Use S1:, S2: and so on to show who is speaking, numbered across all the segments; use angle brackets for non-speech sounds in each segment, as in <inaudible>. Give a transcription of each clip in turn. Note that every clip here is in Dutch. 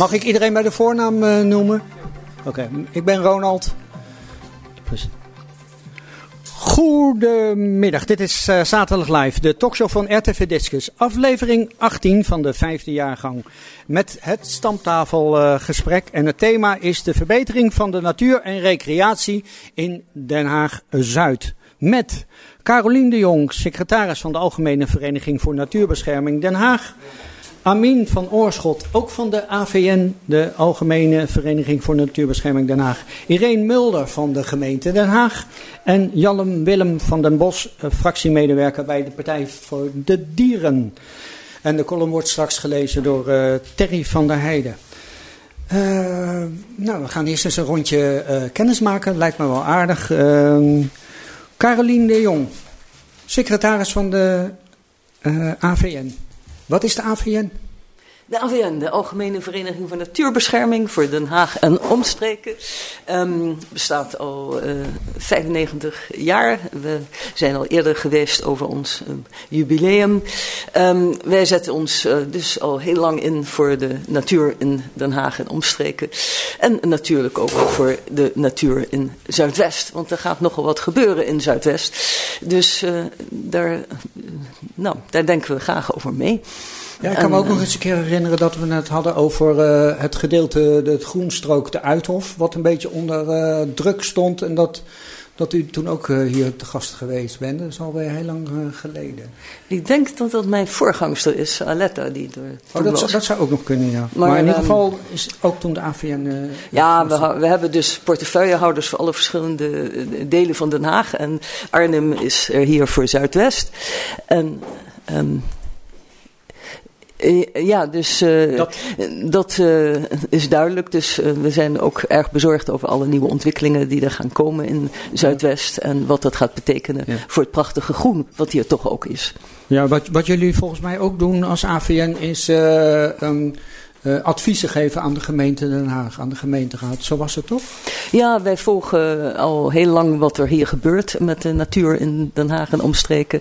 S1: Mag ik iedereen bij de voornaam uh, noemen? Oké, ik ben Ronald. Goedemiddag, dit is uh, Zaterdag Live, de talkshow van RTV Discus. Aflevering 18 van de vijfde jaargang. Met het stamtafelgesprek. Uh, en het thema is de verbetering van de natuur en recreatie in Den Haag-Zuid. Met Carolien de Jong, secretaris van de Algemene Vereniging voor Natuurbescherming Den Haag. Amin van Oorschot, ook van de AVN, de Algemene Vereniging voor Natuurbescherming Den Haag. Irene Mulder van de gemeente Den Haag. En Jan Willem van den Bos, eh, fractiemedewerker bij de Partij voor de Dieren. En de column wordt straks gelezen door uh, Terry van der Heijden. Uh, nou, we gaan eerst eens een rondje uh, kennis maken. Lijkt me wel aardig. Uh, Carolien de Jong, secretaris van de AVN. Wat is de AVN?
S2: De AVN, de Algemene Vereniging voor Natuurbescherming voor Den Haag en omstreken, um, bestaat al uh, 95 jaar. We zijn al eerder geweest over ons um, jubileum. Um, wij zetten ons uh, dus al heel lang in voor de natuur in Den Haag en omstreken. En natuurlijk ook voor de natuur in Zuidwest, want er gaat nogal wat gebeuren in Zuidwest. Dus uh, daar, nou, daar denken we graag over mee.
S1: Ja, ik kan me ook nog eens een keer herinneren dat we het hadden over uh, het gedeelte, het groenstrook, de Uithof, wat een beetje onder uh, druk stond. En dat, dat u toen ook uh, hier te gast geweest bent. Dat is alweer heel lang geleden.
S2: Ik denk dat dat mijn voorgangster is, Aletta. Die er
S1: oh, dat, zou, dat zou ook nog kunnen, ja. Maar, maar in ieder geval is ook toen de AVN...
S2: ja, we, we hebben dus portefeuillehouders voor alle verschillende delen van Den Haag. En Arnhem is er hier voor Zuidwest. En... Um, ja, dus uh, dat, dat uh, is duidelijk. Dus uh, we zijn ook erg bezorgd over alle nieuwe ontwikkelingen die er gaan komen in Zuidwest. En wat dat gaat betekenen ja. voor het prachtige groen, wat hier toch ook is.
S1: Ja, wat, wat jullie volgens mij ook doen als AVN is um, uh, adviezen geven aan de gemeente Den Haag, aan de gemeenteraad. Zo was het toch?
S2: Ja, wij volgen al heel lang wat er hier gebeurt met de natuur in Den Haag en omstreken.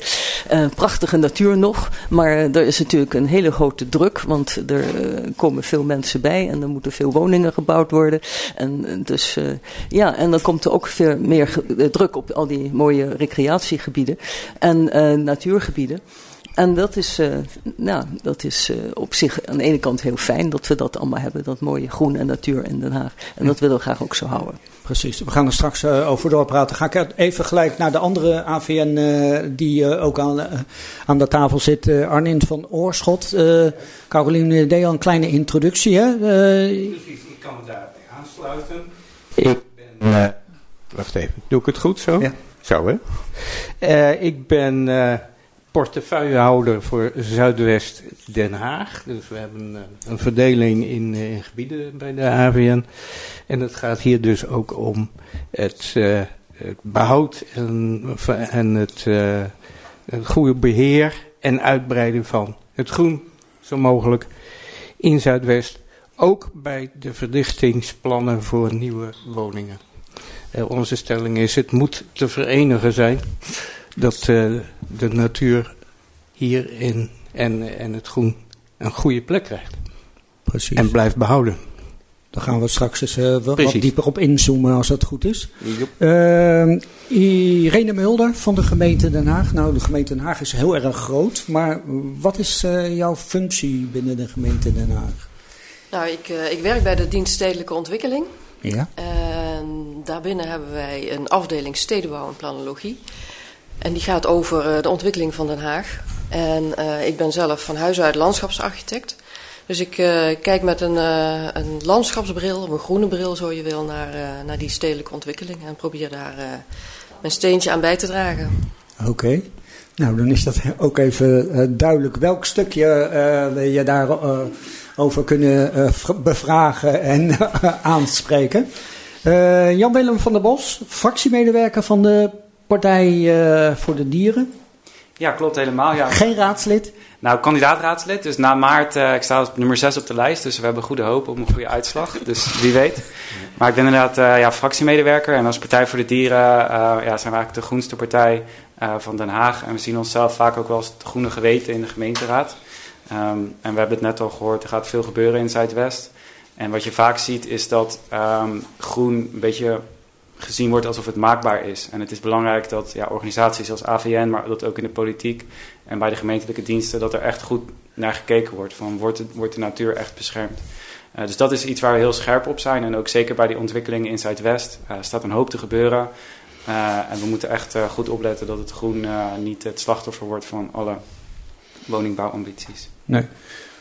S2: Uh, prachtige natuur nog, maar er is natuurlijk een hele grote druk, want er komen veel mensen bij en er moeten veel woningen gebouwd worden. En dus ja, en dan komt er ook veel meer druk op al die mooie recreatiegebieden en natuurgebieden. En dat is, uh, nou, dat is uh, op zich aan de ene kant heel fijn dat we dat allemaal hebben. Dat mooie groen en natuur in Den Haag. En dat willen we graag ook zo houden.
S1: Precies, we gaan er straks uh, over doorpraten. Ga ik even gelijk naar de andere AVN die ook aan, aan de tafel zit. Arnin van Oorschot. Caroline deed al een kleine introductie. Hè?
S3: Precies, ik kan me daarbij aansluiten. Ik ben... wacht even, doe ik het goed zo?
S1: Ja.
S3: Zo hè. ik ben portefeuillehouder voor Zuidwest Den Haag. Dus we hebben een verdeling in, in gebieden bij de AVN. En het gaat hier dus ook om het, uh, het behoud en, en het, het goede beheer en uitbreiding van het groen, zo mogelijk, in Zuidwest. Ook bij de verdichtingsplannen voor nieuwe woningen. Onze stelling is, het moet te verenigen zijn dat de natuur hierin en, en het groen een goede plek krijgt.
S1: Precies.
S3: En blijft behouden.
S1: Daar gaan we straks eens uh, wat, dieper op inzoomen als dat goed is. Uh, Irene Mulder van de gemeente Den Haag. Nou, de gemeente Den Haag is heel erg groot. Maar wat is uh, jouw functie binnen de gemeente Den Haag?
S4: Nou, ik, ik werk bij de dienst Stedelijke Ontwikkeling.
S1: Ja.
S4: En daarbinnen hebben wij een afdeling stedenbouw en planologie. En die gaat over uh, de ontwikkeling van Den Haag. En uh, ik ben zelf van huis uit landschapsarchitect. Dus ik uh, kijk met een, een landschapsbril, of een groene bril zo je wil, naar, naar die stedelijke ontwikkeling. En probeer daar mijn steentje aan bij te dragen.
S1: Oké. Nou, dan is dat ook even duidelijk. Welk stukje wil je daarover over kunnen bevragen en <laughs> aanspreken? Jan-Willem van der Bos, fractiemedewerker van de Partij uh, voor de Dieren.
S5: Ja, klopt helemaal. Ja.
S1: Geen raadslid?
S5: Nou, kandidaat-raadslid. Dus na maart, uh, ik sta op nummer 6 op de lijst. Dus we hebben goede hoop op een goede uitslag. Dus wie weet. Maar ik ben inderdaad uh, ja, fractiemedewerker. En als Partij voor de Dieren ja, zijn we eigenlijk de groenste partij van Den Haag. En we zien onszelf vaak ook wel als het groene geweten in de gemeenteraad. Um, en we hebben het net al gehoord, er gaat veel gebeuren in Zuidwest. En wat je vaak ziet is dat ehm, groen een beetje gezien wordt alsof het maakbaar is. En het is belangrijk dat ja, organisaties als AVN, maar dat ook in de politiek en bij de gemeentelijke diensten, dat er echt goed naar gekeken wordt. Van wordt, het, wordt de natuur echt beschermd? Uh, dus dat is iets waar we heel scherp op zijn. En ook zeker bij die ontwikkelingen in Zuidwest uh, staat een hoop te gebeuren. Uh, en we moeten echt goed opletten dat het groen niet het slachtoffer wordt van alle woningbouwambities.
S1: Nee.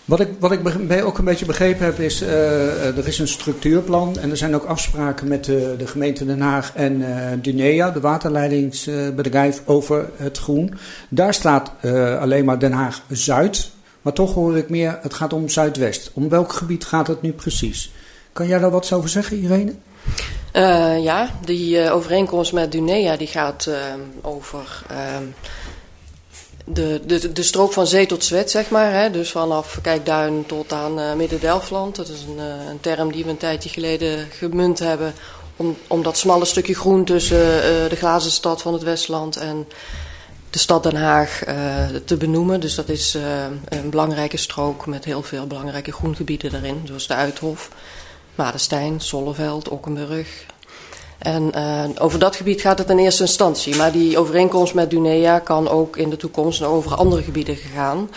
S1: Wat ik, wat ik ook een beetje begrepen heb is, uh, er is een structuurplan en er zijn ook afspraken met de, de gemeente Den Haag en uh, Dunea, de waterleidingsbedrijf, over het groen. Daar staat alleen maar Den Haag Zuid, maar toch hoor ik meer, het gaat om Zuidwest. Om welk gebied gaat het nu precies? Kan jij daar wat over zeggen, Irene?
S4: ja, die overeenkomst met Dunea die gaat over de, de, de strook van zee tot zwet, zeg maar. Hè? Dus vanaf Kijkduin tot aan uh, Midden-Delfland. Dat is een, uh, een, term die we een tijdje geleden gemunt hebben. Om, om dat smalle stukje groen tussen uh, de glazen stad van het Westland en de stad Den Haag te benoemen. Dus dat is een belangrijke strook met heel veel belangrijke groengebieden daarin. Zoals de Uithof, Madenstein, Zolleveld, Okkenburg, en uh, over dat gebied gaat het in eerste instantie. Maar die overeenkomst met Dunea kan ook in de toekomst over andere gebieden gaan.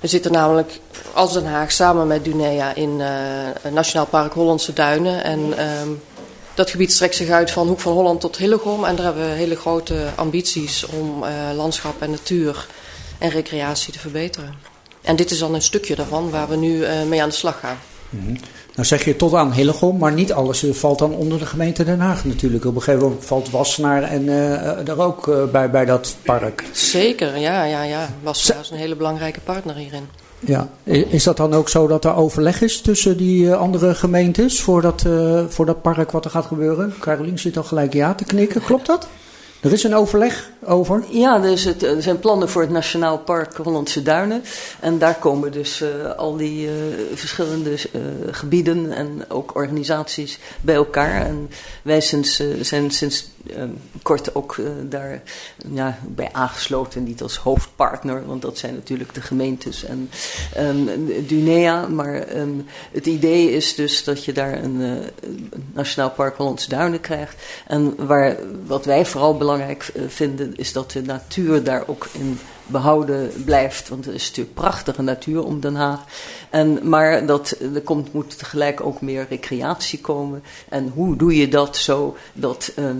S4: We zitten namelijk als Den Haag samen met Dunea in uh, Nationaal Park Hollandse Duinen. En uh, dat gebied strekt zich uit van Hoek van Holland tot Hillegom. En daar hebben we hele grote ambities om uh, landschap en natuur en recreatie te verbeteren. En dit is dan een stukje daarvan waar we nu mee aan de slag gaan.
S1: -hmm. Nou zeg je tot aan Hillegom, maar niet alles eh, valt dan onder de gemeente Den Haag natuurlijk. Op een gegeven moment valt Wassenaar en uh, er ook uh, bij, bij dat park.
S4: Zeker, ja, ja, ja. Wassenaar is een hele belangrijke partner hierin.
S1: Ja, is dat dan ook zo dat er overleg is tussen die andere gemeentes voor dat, voor dat park wat er gaat gebeuren? Carolien zit al gelijk ja te knikken, klopt dat? Er is een overleg over?
S2: Ja, dus het, er zijn plannen voor het Nationaal Park Hollandse Duinen. En daar komen dus uh, al die uh, verschillende uh, gebieden en ook organisaties bij elkaar. En wij sinds, zijn sinds kort ook daar ja, bij aangesloten. Niet als hoofdpartner, want dat zijn natuurlijk de gemeentes en um, Dunea. Maar um, het idee is dus dat je daar een Nationaal Park Hollandse Duinen krijgt. En waar, wat wij vooral belangrijk eh, vinden, is dat de natuur daar ook in behouden blijft. Want het is natuurlijk prachtige natuur om Den Haag. En, maar dat, er komt, moet tegelijk ook meer recreatie komen. En hoe doe je dat zo dat uh,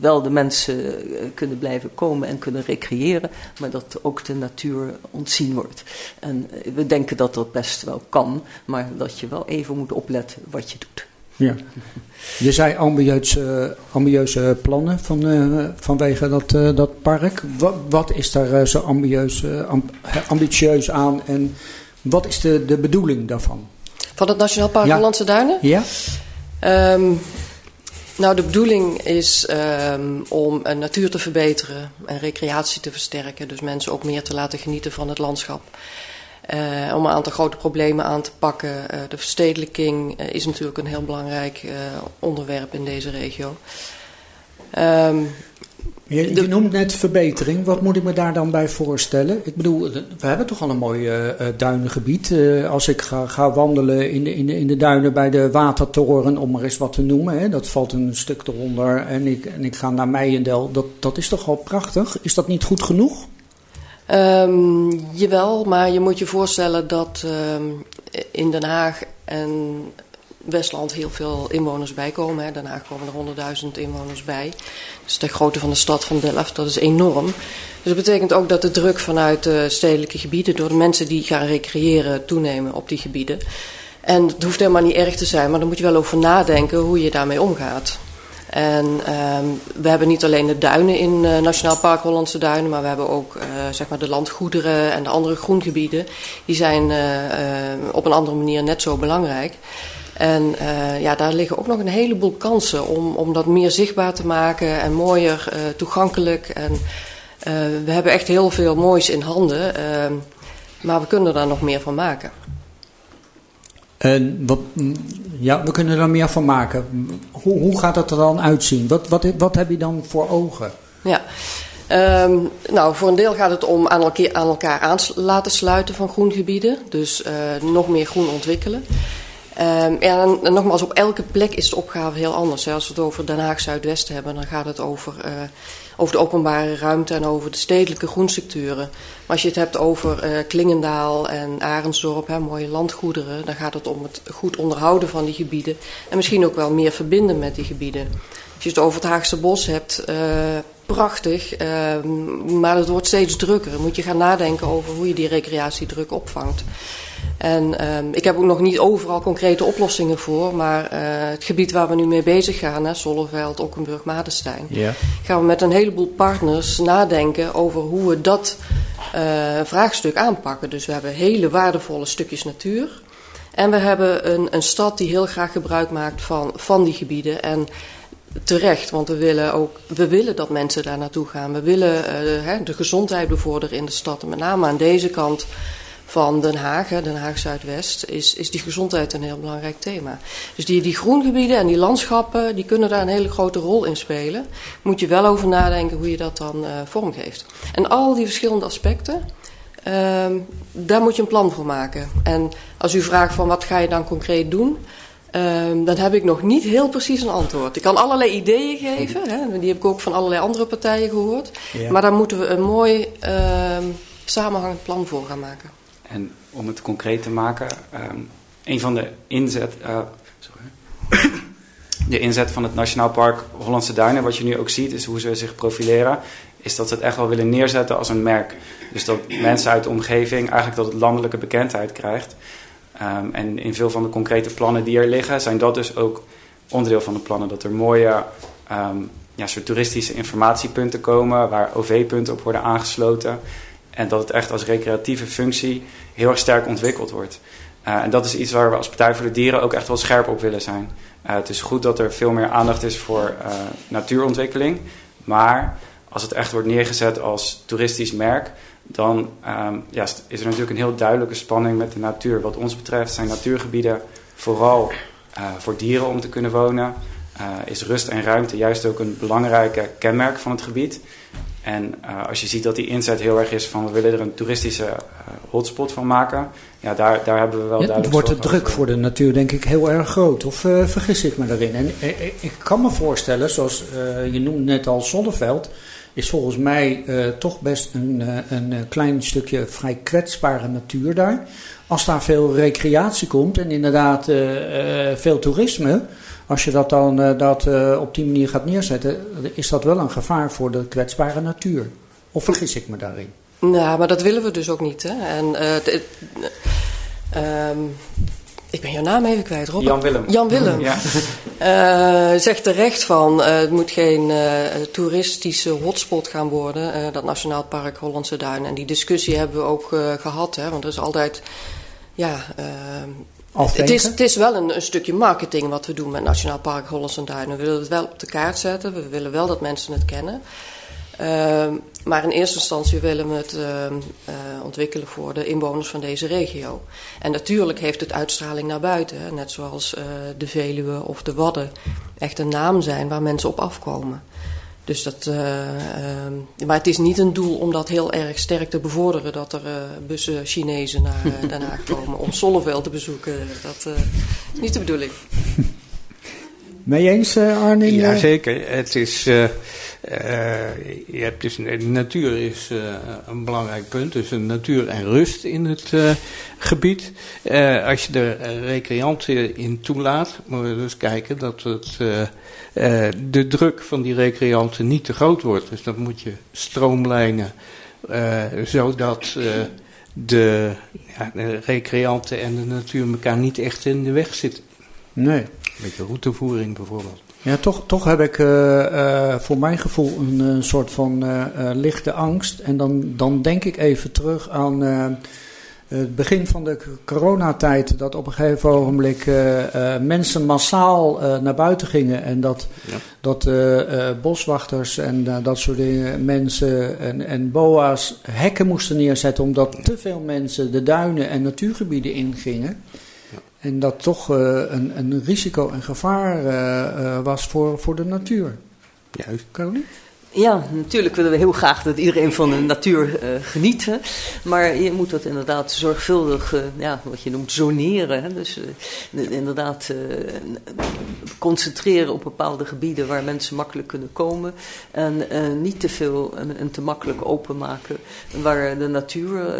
S2: wel de mensen eh, kunnen blijven komen en kunnen recreëren, maar dat ook de natuur ontzien wordt. En we denken dat dat best wel kan, maar dat je wel even moet opletten wat je doet.
S1: Ja. Je zei ambitieuze, ambitieuze plannen van, uh, vanwege dat, uh, dat park. Wat, wat is daar zo ambitieus, ambitieus aan en wat is de, de bedoeling daarvan?
S4: Van het Nationaal Park ja. Hollandse Duinen?
S1: Ja.
S4: Um, nou, de bedoeling is um, om een natuur te verbeteren en recreatie te versterken. Dus mensen ook meer te laten genieten van het landschap. Uh, om een aantal grote problemen aan te pakken. Uh, de verstedelijking uh, is natuurlijk een heel belangrijk onderwerp in deze regio. Um,
S1: je, je, noemt net verbetering. Wat moet ik me daar dan bij voorstellen? Ik bedoel, we hebben toch al een mooi duinengebied. als ik ga, ga wandelen in de, in, de, in de duinen bij de Watertoren, om maar eens wat te noemen. Hè, dat valt een stuk eronder. En ik, en ik ga naar Meijendel. Dat, dat is toch al prachtig? Is dat niet goed genoeg?
S4: Um, jawel, maar je moet je voorstellen dat um, in Den Haag en Westland heel veel inwoners bijkomen. Hè. Den Haag komen er 100.000 inwoners bij. Dus de grootte van de stad van Delft, dat is enorm. Dus dat betekent ook dat de druk vanuit de stedelijke gebieden... door de mensen die gaan recreëren toenemen op die gebieden. En het hoeft helemaal niet erg te zijn, maar dan moet je wel over nadenken hoe je daarmee omgaat. En um, we hebben niet alleen de duinen in uh, Nationaal Park Hollandse Duinen, maar we hebben ook uh, zeg maar de landgoederen en de andere groengebieden. Die zijn uh, op een andere manier net zo belangrijk. En ja, daar liggen ook nog een heleboel kansen om, om dat meer zichtbaar te maken en mooier toegankelijk. En we hebben echt heel veel moois in handen, ehm, maar we kunnen daar nog meer van maken.
S1: Wat, ja, we kunnen er meer van maken. Hoe, hoe gaat dat er dan uitzien? Wat, wat, wat heb je dan voor ogen?
S4: Ja, um, nou voor een deel gaat het om aan elkaar, aan elkaar aan laten sluiten van groengebieden. Dus uh, nog meer groen ontwikkelen. Um, en, nogmaals, op elke plek is de opgave heel anders. Hè. Als we het over Den Haag Zuidwest hebben, dan gaat het over, uh, over de openbare ruimte en over de stedelijke groenstructuren. Maar als je het hebt over uh, Klingendaal en Arendsdorp, hè, mooie landgoederen, dan gaat het om het goed onderhouden van die gebieden. En misschien ook wel meer verbinden met die gebieden. Als je het over het Haagse bos hebt, uh, prachtig, maar het wordt steeds drukker. Dan moet je gaan nadenken over hoe je die recreatiedruk opvangt. En um, ik heb ook nog niet overal concrete oplossingen voor, maar uh, het gebied waar we nu mee bezig gaan, hè, Zolleveld, Okkenburg, Madenstein,
S1: ja.
S4: gaan we met een heleboel partners nadenken over hoe we dat uh, vraagstuk aanpakken. Dus we hebben hele waardevolle stukjes natuur. En we hebben een, een stad die heel graag gebruik maakt van, van die gebieden. En terecht, want we willen ook we willen dat mensen daar naartoe gaan. We willen uh, hè, de gezondheid bevorderen in de stad. En met name aan deze kant van Den Haag, Den Haag Zuidwest, is, is die gezondheid een heel belangrijk thema. Dus die, die groengebieden en die landschappen, die kunnen daar een hele grote rol in spelen. Moet je wel over nadenken hoe je dat dan uh, vormgeeft. En al die verschillende aspecten, uh, daar moet je een plan voor maken. En als u vraagt van wat ga je dan concreet doen, um, dan heb ik nog niet heel precies een antwoord. Ik kan allerlei ideeën geven, hè, die heb ik ook van allerlei andere partijen gehoord. Ja. Maar daar moeten we een mooi uh, samenhangend plan voor gaan maken.
S5: En om het concreet te maken, um, een van de inzet, uh, sorry, <coughs> de inzet van het Nationaal Park Hollandse Duinen, wat je nu ook ziet, is hoe ze zich profileren, is dat ze het echt wel willen neerzetten als een merk. Dus dat mensen uit de omgeving eigenlijk dat het landelijke bekendheid krijgt. Um, en in veel van de concrete plannen die er liggen, zijn dat dus ook onderdeel van de plannen. Dat er mooie um, ja, soort toeristische informatiepunten komen, waar OV-punten op worden aangesloten. En dat het echt als recreatieve functie heel erg sterk ontwikkeld wordt. Uh, en dat is iets waar we als Partij voor de Dieren ook echt wel scherp op willen zijn. Uh, het is goed dat er veel meer aandacht is voor uh, natuurontwikkeling. Maar als het echt wordt neergezet als toeristisch merk, dan um, ja, is er natuurlijk een heel duidelijke spanning met de natuur. Wat ons betreft zijn natuurgebieden vooral voor dieren om te kunnen wonen. is rust en ruimte juist ook een belangrijke kenmerk van het gebied. En uh, als je ziet dat die inzet heel erg is van we willen er een toeristische uh, hotspot van maken, ja, daar, daar hebben we wel
S1: ja,
S5: duidelijk.
S1: Wordt de druk voor de natuur denk ik heel erg groot? Of uh, vergis ik me daarin? En ik kan me voorstellen, zoals je noemde net al Zonneveld, is volgens mij toch best een, een klein stukje vrij kwetsbare natuur daar. Als daar veel recreatie komt en inderdaad veel toerisme, als je dat dan uh, dat, uh, op die manier gaat neerzetten, is dat wel een gevaar voor de kwetsbare natuur. Of vergis ik me daarin?
S4: Nou, maar dat willen we dus ook niet. Hè? En, uh, um, ik ben jouw naam even kwijt, Robert.
S5: Jan Willem.
S4: Jan Willem. <laughs> ja. uh, zegt terecht van, uh, het moet geen uh, toeristische hotspot gaan worden, dat Nationaal Park Hollandse Duinen. En die discussie hebben we ook gehad, hè, want er is altijd, ja, het is, het is, wel een, stukje marketing wat we doen met Nationaal Park Hollandse Duinen. We willen het wel op de kaart zetten. We willen wel dat mensen het kennen. Uh, maar in eerste instantie willen we het uh, uh, ontwikkelen voor de inwoners van deze regio. En natuurlijk heeft het uitstraling naar buiten. Net zoals eh, de Veluwe of de Wadden echt een naam zijn waar mensen op afkomen. Dus dat, uh, uh, maar het is niet een doel om dat heel erg sterk te bevorderen. Dat er uh, bussen Chinezen naar uh, Den Haag <laughs> komen om Zolleveld te bezoeken. Dat is niet de bedoeling. <laughs>
S1: Mee eens, Arne?
S3: Ja, zeker. Het is, je hebt dus, de natuur is een belangrijk punt. Dus een natuur en rust in het gebied. als je er recreanten in toelaat, moeten we dus kijken dat het de druk van die recreanten niet te groot wordt. Dus dat moet je stroomlijnen, zodat de, ja, de, recreanten en de natuur elkaar niet echt in de weg zitten.
S1: Nee.
S3: Een beetje routevoering bijvoorbeeld.
S1: Ja, toch, toch heb ik voor mijn gevoel een, een soort van lichte angst. En dan, dan denk ik even terug aan het begin van de coronatijd, dat op een gegeven ogenblik uh, mensen massaal naar buiten gingen en dat, ja. dat boswachters en dat soort dingen, mensen en, en boa's hekken moesten neerzetten omdat te veel mensen de duinen en natuurgebieden ingingen. En dat toch een, een risico en gevaar was voor, voor de natuur.
S3: Juist.
S1: Caroline?
S2: Ja, natuurlijk willen we heel graag dat iedereen van de natuur uh, geniet. Maar je moet dat inderdaad zorgvuldig, uh, ja, wat je noemt, zoneren. Hè? Dus uh, inderdaad concentreren op bepaalde gebieden waar mensen makkelijk kunnen komen. En niet te veel en, en, te makkelijk openmaken waar de natuur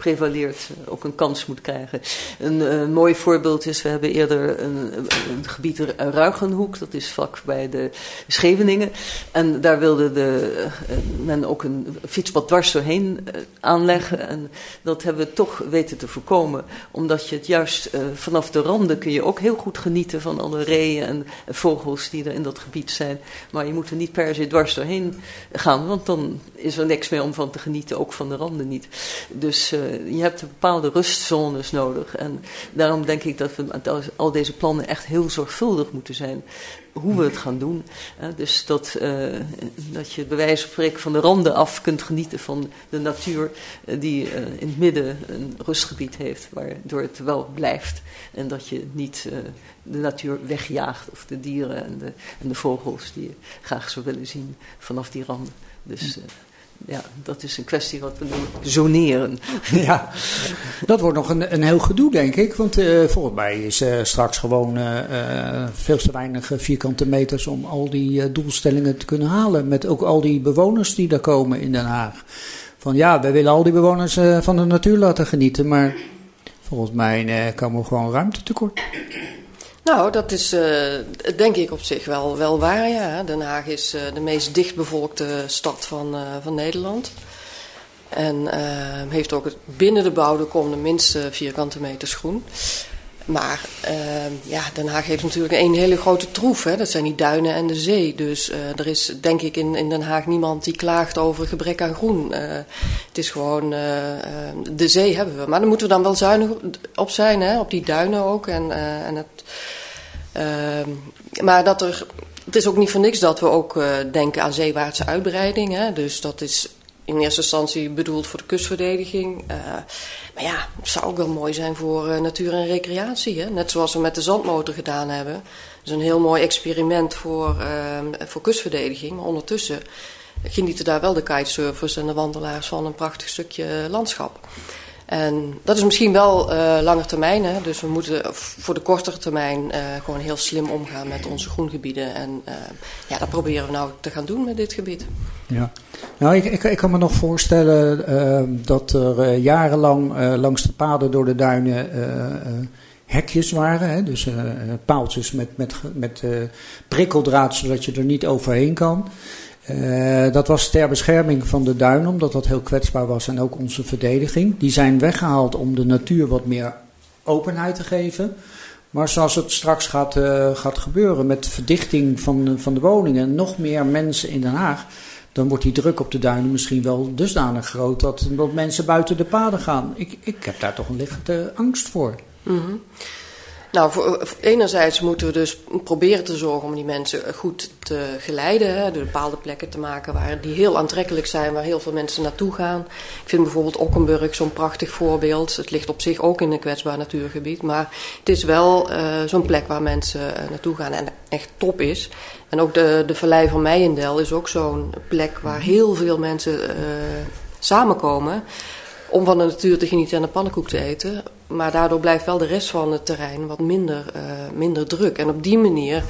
S2: prevaleert, ook een kans moet krijgen. Een mooi voorbeeld is, we hebben eerder een, een gebied Ruigenhoek, dat is vlak bij de Scheveningen. En daar wilde de, uh, men ook een fietspad dwars doorheen aanleggen. En dat hebben we toch weten te voorkomen. Omdat je het juist vanaf de randen kun je ook heel goed genieten van alle reeën en vogels die er in dat gebied zijn. Maar je moet er niet per se dwars doorheen gaan, want dan is er niks meer om van te genieten, ook van de randen niet. Dus je hebt bepaalde rustzones nodig. En daarom denk ik dat we met al deze plannen echt heel zorgvuldig moeten zijn hoe we het gaan doen. dus dat, uh, dat je bij wijze van spreken van de randen af kunt genieten van de natuur die in het midden een rustgebied heeft, waardoor het wel blijft. En dat je niet de natuur wegjaagt of de dieren en de, en de vogels die je graag zou willen zien vanaf die randen. Dus ja, dat is een kwestie wat we noemen zoneren. <laughs>
S1: Ja, dat wordt nog een, een heel gedoe, denk ik. Want uh, volgens mij is uh, straks gewoon uh, veel te weinig vierkante meters om al die doelstellingen te kunnen halen. Met ook al die bewoners die daar komen in Den Haag. Van ja, wij willen al die bewoners van de natuur laten genieten, maar volgens mij komen we gewoon ruimte tekort.
S4: Nou, dat is uh, denk ik op zich wel, wel waar. Ja. Den Haag is uh, de meest dichtbevolkte stad van, uh, van Nederland. En heeft ook binnen de bouw de minste vierkante meters groen. Maar ja, Den Haag heeft natuurlijk een hele grote troef. Hè. Dat zijn die duinen en de zee. Dus er is denk ik in, in Den Haag niemand die klaagt over gebrek aan groen. het is gewoon, de zee hebben we. Maar daar moeten we dan wel zuinig op zijn. Hè. Op die duinen ook. En, en het maar dat er, het is ook niet voor niks dat we ook uh, denken aan zeewaartse uitbreiding. Hè? Dus dat is in eerste instantie bedoeld voor de kustverdediging. Uh, maar ja, het zou ook wel mooi zijn voor uh, natuur en recreatie. Hè? Net zoals we met de zandmotor gedaan hebben. Dat is een heel mooi experiment voor, ehm, voor kustverdediging. Maar ondertussen genieten daar wel de kitesurfers en de wandelaars van een prachtig stukje landschap. En dat is misschien wel uh, langer termijn. Hè? Dus we moeten voor de kortere termijn uh, gewoon heel slim omgaan met onze groengebieden. En uh, ja, dat proberen we nou te gaan doen met dit gebied.
S1: Ja, nou ik, ik, ik kan me nog voorstellen dat er jarenlang langs de paden door de duinen hekjes waren. Hè? Dus paaltjes met, met, met prikkeldraad zodat je er niet overheen kan. Uh, dat was ter bescherming van de duin, omdat dat heel kwetsbaar was en ook onze verdediging. Die zijn weggehaald om de natuur wat meer openheid te geven. Maar zoals het straks gaat, uh, gaat gebeuren met verdichting van, van de woningen, nog meer mensen in Den Haag, dan wordt die druk op de duinen misschien wel dusdanig groot dat, dat mensen buiten de paden gaan. Ik, ik heb daar toch een lichte angst voor.
S4: Mm. Nou, enerzijds moeten we dus proberen te zorgen om die mensen goed te geleiden. Door bepaalde plekken te maken waar die heel aantrekkelijk zijn, waar heel veel mensen naartoe gaan. Ik vind bijvoorbeeld Okkenburg zo'n prachtig voorbeeld. Het ligt op zich ook in een kwetsbaar natuurgebied. Maar het is wel uh, zo'n plek waar mensen uh, naartoe gaan en echt top is. En ook de, de Vallei van Meijendel is ook zo'n plek waar heel veel mensen samenkomen om van de natuur te genieten en een pannenkoek te eten. Maar daardoor blijft wel de rest van het terrein wat minder, uh, minder druk. En op die manier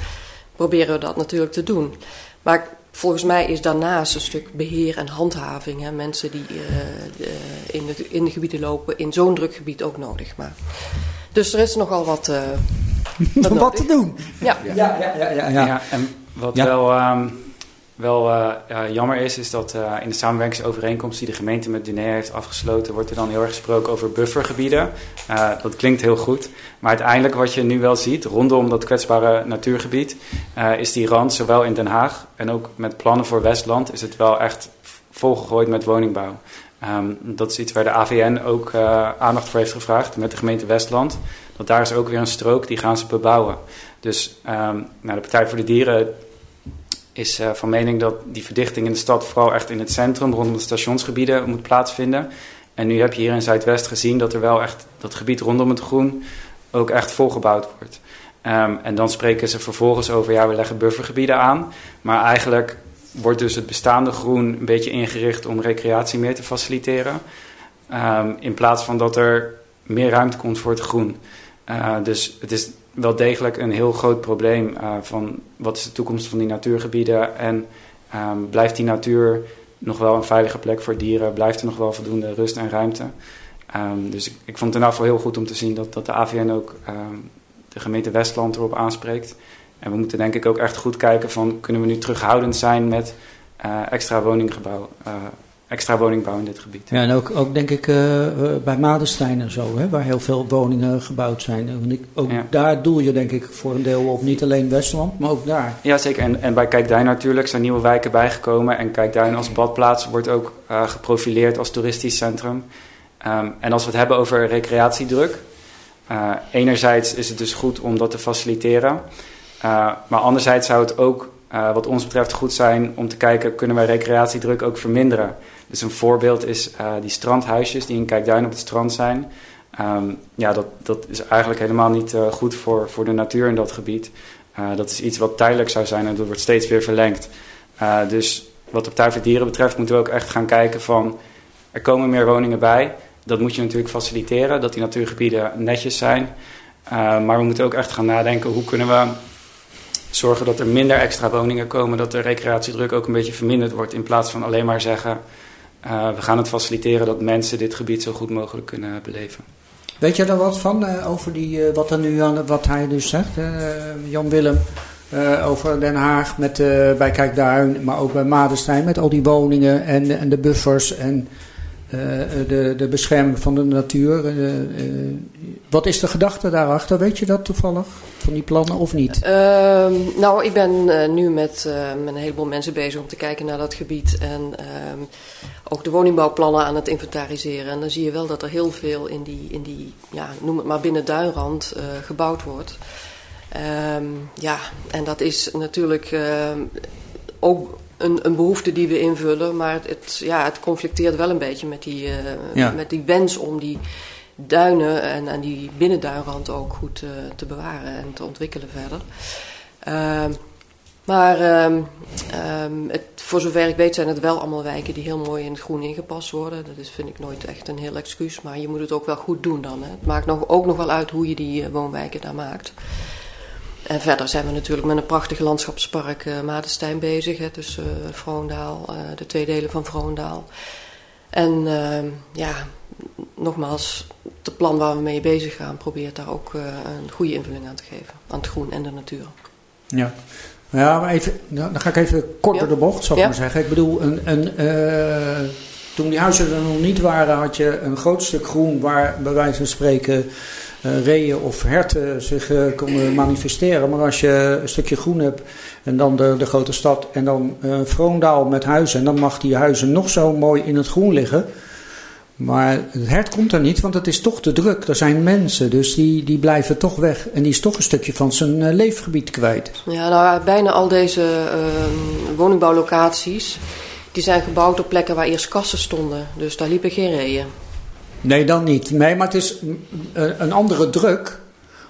S4: proberen we dat natuurlijk te doen. Maar volgens mij is daarnaast een stuk beheer en handhaving. Hè, mensen die uh, in, de, in de gebieden lopen, in zo'n druk gebied ook nodig. Maar, dus er is nogal wat, uh, <laughs>
S1: wat, wat te doen.
S4: Ja,
S1: ja, ja. ja, ja, ja.
S5: ja en wat wel... Um, wel uh, jammer is, is dat uh, in de samenwerkingsovereenkomst die de gemeente met Duné heeft afgesloten, wordt er dan heel erg gesproken over buffergebieden. Uh, dat klinkt heel goed. Maar uiteindelijk wat je nu wel ziet, rondom dat kwetsbare natuurgebied, is die rand, zowel in Den Haag en ook met plannen voor Westland, is het wel echt volgegooid met woningbouw. Um, dat is iets waar de AVN ook aandacht voor heeft gevraagd met de gemeente Westland. Dat daar is ook weer een strook, die gaan ze bebouwen. Dus um, de Partij voor de Dieren is uh, van mening dat die verdichting in de stad vooral echt in het centrum, rondom de stationsgebieden, moet plaatsvinden. En nu heb je hier in Zuidwest gezien dat er wel echt dat gebied rondom het groen ook echt volgebouwd wordt. Um, en dan spreken ze vervolgens over, ja, we leggen buffergebieden aan. Maar eigenlijk wordt dus het bestaande groen een beetje ingericht om recreatie meer te faciliteren. Ehm, in plaats van dat er meer ruimte komt voor het groen. Uh, dus het is wel degelijk een heel groot probleem uh, van wat is de toekomst van die natuurgebieden en um, blijft die natuur nog wel een veilige plek voor dieren, blijft er nog wel voldoende rust en ruimte. Um, dus ik, ik, vond het in geval heel goed om te zien dat, dat de AVN ook de gemeente Westland erop aanspreekt. En we moeten denk ik ook echt goed kijken van kunnen we nu terughoudend zijn met uh, extra woninggebouw, uh, extra woningbouw in dit gebied.
S1: Ja, en ook, ook denk ik uh, bij Madenstein en zo, hè, waar heel veel woningen gebouwd zijn. En ik, ook ja. daar doel je denk ik voor een deel op, niet alleen Westland, maar ook daar.
S5: Ja, zeker. En, en bij Kijkduin natuurlijk zijn nieuwe wijken bijgekomen. En Kijkduin als badplaats wordt ook geprofileerd als toeristisch centrum. Um, en als we het hebben over recreatiedruk, uh, enerzijds is het dus goed om dat te faciliteren. Maar anderzijds zou het ook, wat ons betreft, goed zijn om te kijken: kunnen wij recreatiedruk ook verminderen? Dus een voorbeeld is die strandhuisjes die in Kijkduin op het strand zijn. Um, ja, dat, dat is eigenlijk helemaal niet goed voor, voor de natuur in dat gebied. dat is iets wat tijdelijk zou zijn en dat wordt steeds weer verlengd. dus wat op tuin betreft moeten we ook echt gaan kijken van... er komen meer woningen bij dat moet je natuurlijk faciliteren, dat die natuurgebieden netjes zijn. Maar we moeten ook echt gaan nadenken hoe kunnen we zorgen dat er minder extra woningen komen, dat de recreatiedruk ook een beetje verminderd wordt, in plaats van alleen maar zeggen uh, we gaan het faciliteren dat mensen dit gebied zo goed mogelijk kunnen beleven.
S1: Weet je er wat van uh, over die, wat, er nu aan, wat hij dus zegt, Jan Willem? over Den Haag met, bij Kijkduin, maar ook bij Madenstein met al die woningen en, en de buffers en de, de bescherming van de natuur. Uh, uh, wat is de gedachte daarachter? Weet je dat toevallig? Van die plannen of niet?
S4: Ehm, nou, ik ben nu met, met, een heleboel mensen bezig om te kijken naar dat gebied. En ehm, ook de woningbouwplannen aan het inventariseren. En dan zie je wel dat er heel veel in die, in die ja, noem het maar binnen Duinrand, gebouwd wordt. Um, ja, en dat is natuurlijk ook een, een, behoefte die we invullen. Maar het, het, ja, het conflicteert wel een beetje met die, uh, ja. met die wens om die duinen en, en die binnenduinrand ook goed uh, te bewaren en te ontwikkelen verder. Uh, maar um, het, voor zover ik weet zijn het wel allemaal wijken die heel mooi in het groen ingepast worden. Dat is, vind ik nooit echt een heel excuus, maar je moet het ook wel goed doen dan. Hè. Het maakt nog, ook nog wel uit hoe je die uh, woonwijken daar maakt. En verder zijn we natuurlijk met een prachtig landschapspark uh, Madenstein bezig. Hè, tussen uh, Vroondaal, uh, de twee delen van Vroondaal. En ehm, ja, nogmaals, het plan waar we mee bezig gaan probeert daar ook een goede invulling aan te geven. Aan het groen en de natuur.
S1: Ja, ja maar even, nou, dan ga ik even kort door de bocht, zou ik ja. maar zeggen. Ik bedoel, een, een, toen die huizen er nog niet waren, had je een groot stuk groen waar bij wijze van spreken reeën of herten zich uh, konden manifesteren. Maar als je een stukje groen hebt en dan de, de grote stad en dan uh, Vroondaal met huizen. En dan mag die huizen nog zo mooi in het groen liggen. Maar het hert komt er niet, want het is toch te druk. Er zijn mensen, dus die, die blijven toch weg. En die is toch een stukje van zijn leefgebied kwijt.
S4: Ja, nou, bijna al deze ehm, woningbouwlocaties... die zijn gebouwd op plekken waar eerst kassen stonden. Dus daar liepen geen reeën.
S1: Nee, dan niet. Nee, maar het is een andere druk.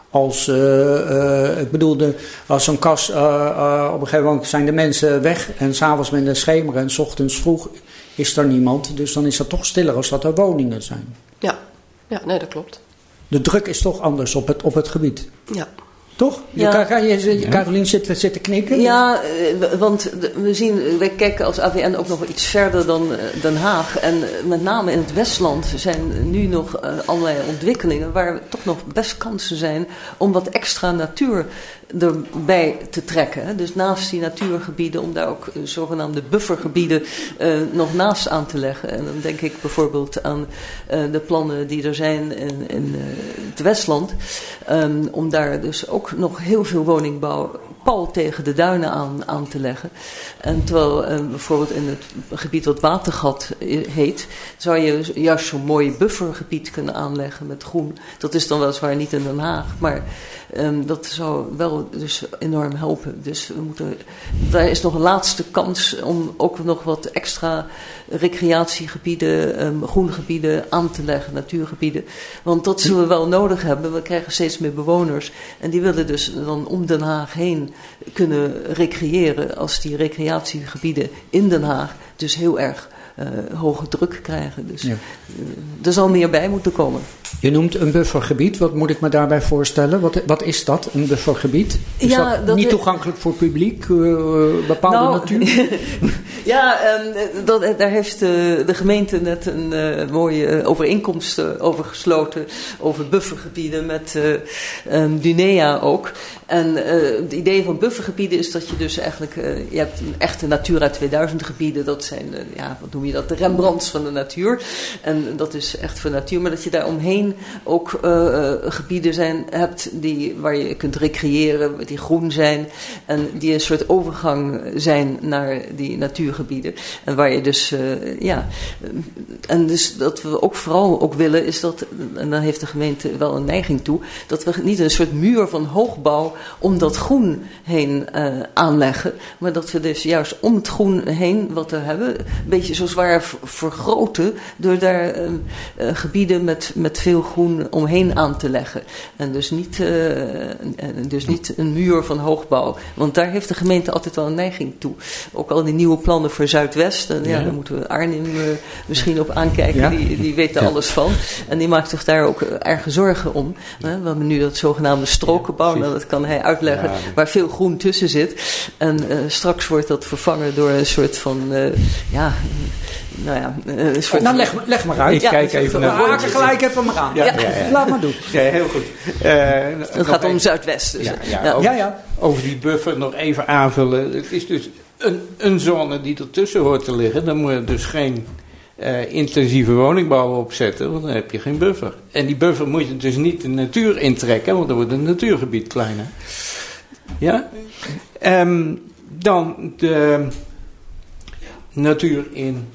S1: Als, uh, uh, ik bedoel, de, als zo'n kas, uh, op een gegeven moment zijn de mensen weg en s'avonds met de schemer en s ochtends vroeg is er niemand. Dus dan is dat toch stiller als dat er woningen zijn.
S4: Ja, ja nee, dat klopt.
S1: De druk is toch anders op het, op het gebied.
S4: Ja.
S1: Toch? Ja. Je, je, Carolien zit, zit te knikken.
S2: Ja, want we zien, wij kijken als AVN ook nog iets verder dan Den Haag. En met name in het Westland zijn nu nog allerlei ontwikkelingen waar toch nog best kansen zijn om wat extra natuur erbij te trekken. Dus naast die natuurgebieden, om daar ook zogenaamde buffergebieden uh, nog naast aan te leggen. En dan denk ik bijvoorbeeld aan uh, de plannen die er zijn in, in het Westland. Um, om daar dus ook nog heel veel woningbouw pal tegen de duinen aan, aan te leggen. En terwijl bijvoorbeeld in het gebied wat Watergat heet, zou je juist zo'n mooi buffergebied kunnen aanleggen met groen. Dat is dan weliswaar niet in Den Haag, maar um, dat zou wel dus enorm helpen. Dus we moeten, daar is nog een laatste kans om ook nog wat extra recreatiegebieden, um, groengebieden aan te leggen, natuurgebieden. Want dat zullen we wel nodig hebben. We krijgen steeds meer bewoners en die willen dus dan om Den Haag heen kunnen recreëren als die recreatiegebieden in Den Haag dus heel erg uh, hoge druk krijgen. Dus ja. uh, er zal meer bij moeten komen.
S1: Je noemt een buffergebied. Wat moet ik me daarbij voorstellen? Wat, wat is dat, een buffergebied? Is ja, dat, dat niet toegankelijk voor publiek, uh, bepaalde nou, natuur? <laughs>
S2: ja, um, dat, daar heeft de gemeente net een mooie overeenkomst over gesloten. Over buffergebieden met um, Dunea ook. En het idee van buffergebieden is dat je dus eigenlijk... je hebt een echte Natura 2000 gebieden. Dat zijn, ja, wat noem je dat? De Rembrandts van de natuur. En dat is echt voor natuur. Maar dat je daar omheen ook uh, gebieden zijn, hebt die, waar je kunt recreëren, die groen zijn. En die een soort overgang zijn naar die natuurgebieden. En waar je dus, uh, ja. En dus dat we ook vooral ook willen, is dat, en dan heeft de gemeente wel een neiging toe, dat we niet een soort muur van hoogbouw om dat groen heen aanleggen. Maar dat we dus juist om het groen heen, wat we hebben, een beetje zo zwaar vergroten. Door daar gebieden met, met veel groen omheen aan te leggen. En dus niet, uh, dus niet een muur van hoogbouw. Want daar heeft de gemeente altijd wel een neiging toe. Ook al die nieuwe plannen voor Zuidwest. En ja, daar moeten we Arnhem uh, misschien op aankijken. Die, die weet er alles van. En die maakt zich daar ook erg zorgen om. Hè? We hebben nu dat zogenaamde strokenbouw. Nou, dat kan hij uitleggen. Waar veel groen tussen zit. En uh, straks wordt dat vervangen door een soort van... ja, nou ja,
S1: een soort nou, leg, leg maar uit.
S3: Ik kijk even naar...
S1: We haken gelijk even maar aan. Ja, ja, ja, Laat maar doen.
S3: Ja, heel goed.
S2: Uh, het gaat om Zuidwest. Dus.
S3: Ja, over, ja, over die buffer nog even aanvullen. Het is dus een, een zone die ertussen hoort te liggen. Dan moet je dus geen uh, intensieve woningbouw opzetten, want dan heb je geen buffer. En die buffer moet je dus niet de natuur intrekken, want dan wordt het natuurgebied kleiner. Ja? Um, dan de natuur in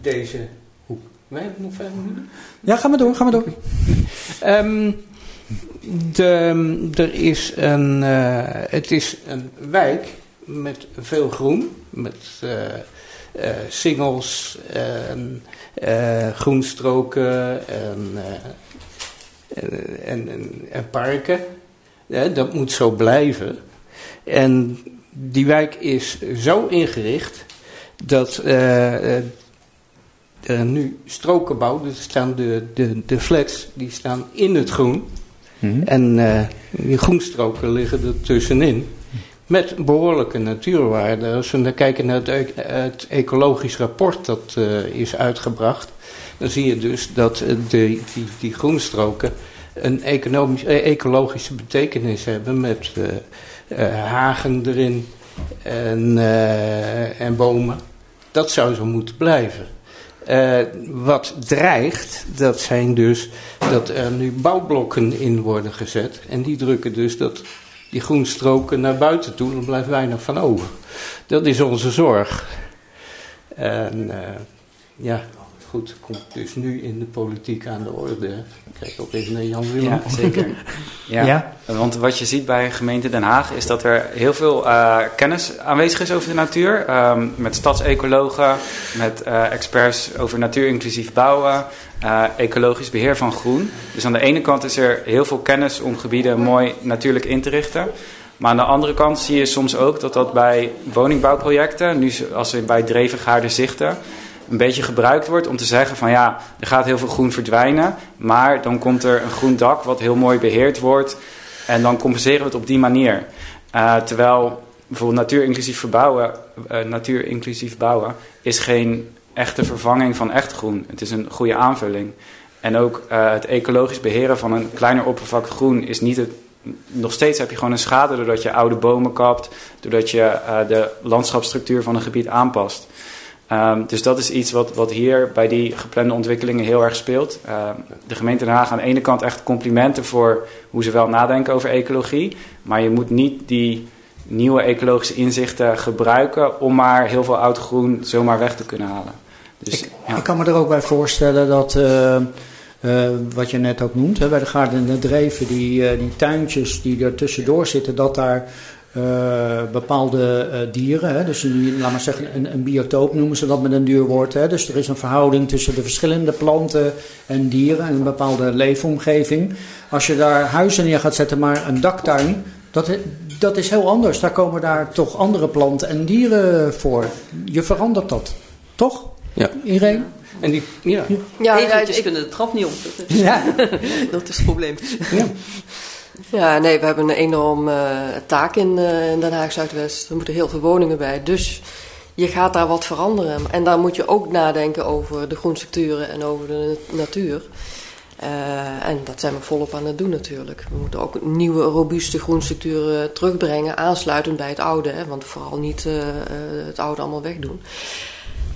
S3: deze hoek. Wij hebben nog vijf minuten.
S1: Ja, ga maar door, ga maar door.
S3: um, de, er is een, uh, het is een wijk met veel groen, met uh, uh, singels en groenstroken en, en, en, en, parken. dat moet zo blijven. En die wijk is zo ingericht dat uh, er nu strokenbouw, dus staan de, de, de flats, die staan in het groen. Mhm. En uh, die groenstroken liggen er tussenin. Met behoorlijke natuurwaarden. Als we dan kijken naar het, het ecologisch rapport dat uh, is uitgebracht, dan zie je dus dat de, die, die groenstroken een economisch, ecologische betekenis hebben met hagen erin en, en bomen. Dat zou zo moeten blijven. Wat dreigt, dat zijn dus dat er nu bouwblokken in worden gezet. En die drukken dus dat die groenstroken naar buiten toe. Dan blijft weinig van over. Dat is onze zorg. En ja, goed, komt dus nu in de politiek aan de orde. Kijk ook even naar Jan Willem.
S5: Ja, <laughs> zeker. Ja. ja. Want wat je ziet bij gemeente Den Haag is dat er heel veel uh, kennis aanwezig is over de natuur. Um, met stadsecologen, met uh, experts over natuurinclusief bouwen, uh, ecologisch beheer van groen. Dus aan de ene kant is er heel veel kennis om gebieden mooi natuurlijk in te richten. Maar aan de andere kant zie je soms ook dat dat bij woningbouwprojecten, nu als we bij Drevengaarden zichten, een beetje gebruikt wordt om te zeggen van ja, er gaat heel veel groen verdwijnen, maar dan komt er een groen dak wat heel mooi beheerd wordt en dan compenseren we het op die manier. Uh, terwijl bijvoorbeeld natuurinclusief verbouwen, uh, natuurinclusief bouwen is geen echte vervanging van echt groen. Het is een goede aanvulling. En ook uh, het ecologisch beheren van een kleiner oppervlak groen is niet het. Nog steeds heb je gewoon een schade doordat je oude bomen kapt, doordat je de landschapsstructuur van een gebied aanpast. Um, dus dat is iets wat, wat hier bij die geplande ontwikkelingen heel erg speelt. Uh, de gemeente Den Haag aan de ene kant echt complimenten voor hoe ze wel nadenken over ecologie. Maar je moet niet die nieuwe ecologische inzichten gebruiken om maar heel veel oud groen zomaar weg te kunnen halen.
S1: Dus, ik, ja. ik kan me er ook bij voorstellen dat, uh, uh, wat je net ook noemt, hè, bij de Gaarden en de Dreven, die, uh, die tuintjes die er tussendoor zitten, dat daar uh, bepaalde uh, dieren. Hè? Dus een, laat maar zeggen, een, een, biotoop noemen ze dat met een duur woord. Hè? Dus er is een verhouding tussen de verschillende planten en dieren en een bepaalde leefomgeving. Als je daar huizen neer gaat zetten, maar een daktuin, Dat, dat is heel anders. Daar komen daar toch andere planten en dieren voor. Je verandert dat, toch?
S3: Ja.
S1: Irene?
S3: En die, ja.
S2: Ja, ja, ik, kunnen de trap niet op. Dat is, ja. <laughs> dat is het probleem.
S4: Ja. <laughs> Ja, nee, we hebben een enorm uh, taak in, uh, in Den Haag Zuidwest. Er moeten heel veel woningen bij. Dus je gaat daar wat veranderen. En daar moet je ook nadenken over de groenstructuren en over de natuur. Uh, en dat zijn we volop aan het doen natuurlijk. We moeten ook nieuwe, robuuste groenstructuren terugbrengen, aansluitend bij het oude. Hè, want vooral niet uh, het oude allemaal wegdoen.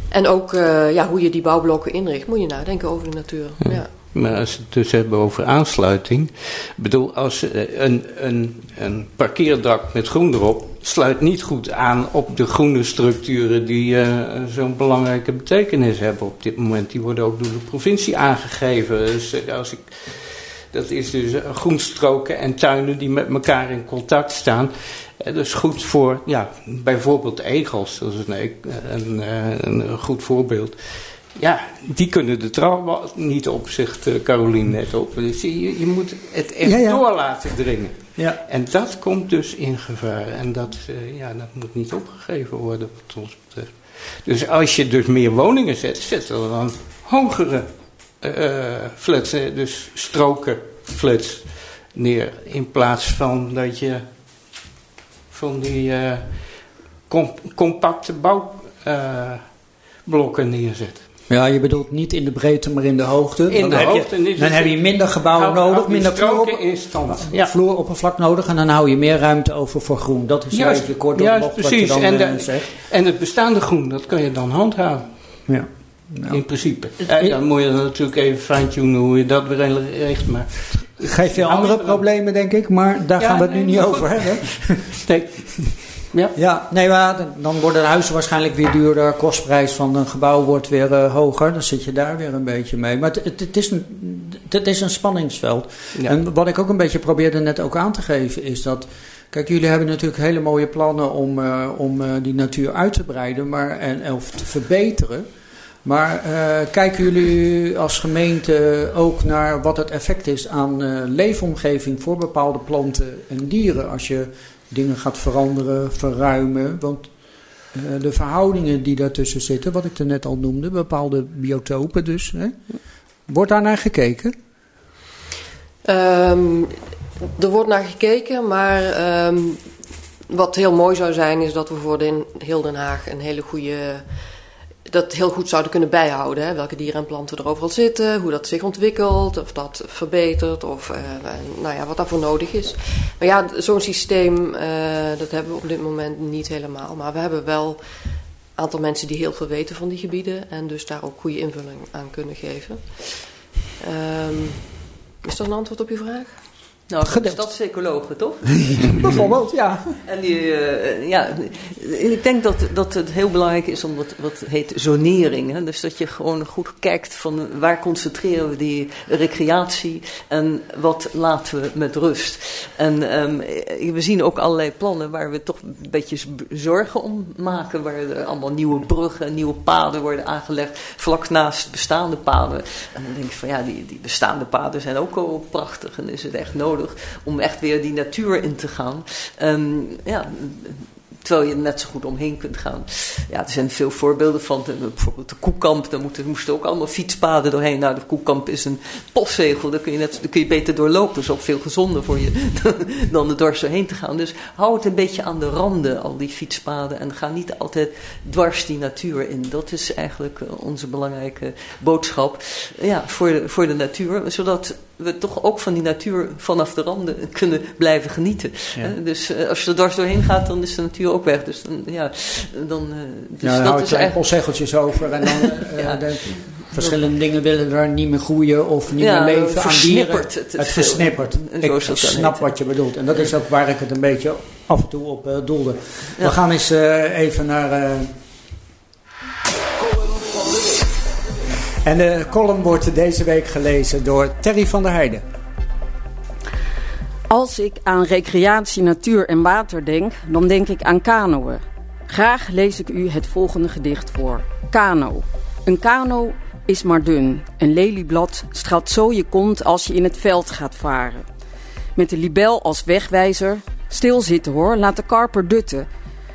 S4: En ook uh, ja, hoe je die bouwblokken inricht, moet je nadenken over de natuur. Ja. ja.
S3: Maar als we het dus hebben over aansluiting. Ik bedoel, als een, een, een parkeerdak met groen erop sluit niet goed aan op de groene structuren die uh, zo'n belangrijke betekenis hebben op dit moment. Die worden ook door de provincie aangegeven. Dus als ik, dat is dus groenstroken en tuinen die met elkaar in contact staan. Dat is goed voor, ja, bijvoorbeeld egels. Dat is een, een, een goed voorbeeld. Ja, die kunnen de trouw niet op, zegt Caroline net op. Dus je, je moet het echt ja, ja. door laten dringen. Ja. En dat komt dus in gevaar. En dat, uh, ja, dat moet niet opgegeven worden, wat ons betreft. Dus als je dus meer woningen zet, zet er dan hogere uh, flats, dus stroken flats neer. In plaats van dat je van die com compacte bouwblokken neerzet.
S1: Ja, je bedoelt niet in de breedte, maar in de hoogte.
S3: In
S1: dan
S3: de
S1: heb
S3: hoogte.
S1: Je, dan heb je minder gebouwen nodig, minder vloer,
S3: in stand.
S1: ja. vloeroppervlak nodig en dan hou je meer ruimte over voor groen. Dat is juist, je kort
S3: juist,
S1: wat
S3: precies.
S1: je dan
S3: en, de,
S1: uh, zegt.
S3: en het bestaande groen, dat kan je dan handhaven.
S1: Ja.
S3: Nou. In principe. Ja, dan moet je natuurlijk even fine-tunen hoe je dat weer richt. Maar
S1: geeft veel andere problemen, denk ik, maar daar
S3: ja,
S1: gaan we het
S3: nee,
S1: nu niet over hebben.
S3: nee. <laughs> Ja.
S1: ja, nee, maar dan worden de huizen waarschijnlijk weer duurder. Kostprijs van een gebouw wordt weer uh, hoger. Dan zit je daar weer een beetje mee. Maar het, is, een, het is een spanningsveld. Ja. En wat ik ook een beetje probeerde net ook aan te geven is dat. Kijk, jullie hebben natuurlijk hele mooie plannen om, uh, om uh, die natuur uit te breiden maar, en, of te verbeteren. Maar kijken jullie als gemeente ook naar wat het effect is aan leefomgeving voor bepaalde planten en dieren als je dingen gaat veranderen, verruimen. Want uh, de verhoudingen die daartussen zitten, wat ik er net al noemde, bepaalde biotopen dus. Hè? Wordt daar naar gekeken?
S4: Um, er wordt naar gekeken, maar um, wat heel mooi zou zijn is dat we voor in heel Den Haag een hele goede dat heel goed zouden kunnen bijhouden. Hè? Welke dieren en planten er overal zitten, hoe dat zich ontwikkelt, of dat verbetert, of uh, nou ja, wat daarvoor nodig is. Maar ja, zo'n systeem, uh, dat hebben we op dit moment niet helemaal. Maar we hebben wel een aantal mensen die heel veel weten van die gebieden en dus daar ook goede invulling aan kunnen geven. Um, is dat een antwoord op je vraag?
S2: Nou, stadsecologen, toch? <laughs>
S1: Bijvoorbeeld, ja.
S2: En die, uh, ja, ik denk dat, dat het heel belangrijk is om wat, wat heet zonering. Hè? Dus dat je gewoon goed kijkt van waar concentreren we die recreatie en wat laten we met rust. En um, we zien ook allerlei plannen waar we toch een beetje zorgen om maken. Waar er allemaal nieuwe bruggen, nieuwe paden worden aangelegd, vlak naast bestaande paden. En dan denk ik van ja, die, die bestaande paden zijn ook al prachtig en is het echt nodig om echt weer die natuur in te gaan. Um, ja, terwijl je er net zo goed omheen kunt gaan. Ja, er zijn veel voorbeelden van. De, bijvoorbeeld de Koekamp, daar moesten, moesten ook allemaal fietspaden doorheen. Nou, de Koekamp is een postzegel, daar kun je, net, daar kun je beter doorlopen. Dat is ook veel gezonder voor je <laughs> dan er dwars doorheen te gaan. Dus hou het een beetje aan de randen, al die fietspaden. En ga niet altijd dwars die natuur in. Dat is eigenlijk onze belangrijke boodschap ja, voor, de, voor de natuur. Zodat we toch ook van die natuur vanaf de randen kunnen blijven genieten. Ja. Uh, dus als je er dwars doorheen gaat, dan is de natuur ook weg. Dus dan, ja, dan, uh, dus
S1: ja, dan
S2: dat
S1: hou je kleine postzeggeltjes over en dan <laughs> ja. de, verschillende dingen willen daar niet meer groeien of niet
S2: ja,
S1: meer leven aan dieren.
S2: Het, het,
S1: het versnippert. Ik snap wat je bedoelt. En dat is ook waar ik het een beetje af en toe op doelde. We gaan eens even naar... En de column wordt deze week gelezen door Terry van der Heijden.
S6: Als ik aan recreatie, natuur en water denk, dan denk ik aan kanoën. Graag lees ik u het volgende gedicht voor. Kano. Een kano is maar dun. Een lelieblad straalt zo je kont als je in het veld gaat varen. Met de libel als wegwijzer Stilzitten hoor, laat de karper dutten.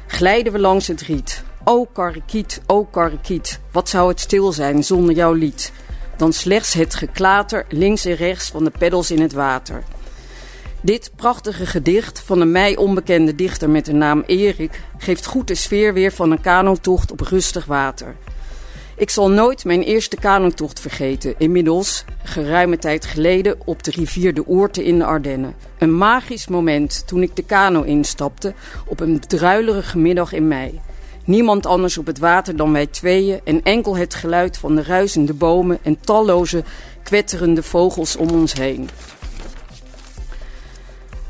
S6: Glijden we langs het riet. O karikiet, o karikiet, wat zou het stil zijn zonder jouw lied? Dan slechts het geklater links en rechts van de peddels in het water. Dit prachtige gedicht van een mij onbekende dichter met de naam Erik geeft goed de sfeer weer van een kanotocht op rustig water. Ik zal nooit mijn eerste kanotocht vergeten, inmiddels geruime tijd geleden op de rivier de Oorte in de Ardennen. Een magisch moment toen ik de kano instapte op een druilerige middag in mei. Niemand anders op het water dan wij tweeën en enkel het geluid van de ruisende bomen en talloze kwetterende vogels om ons heen.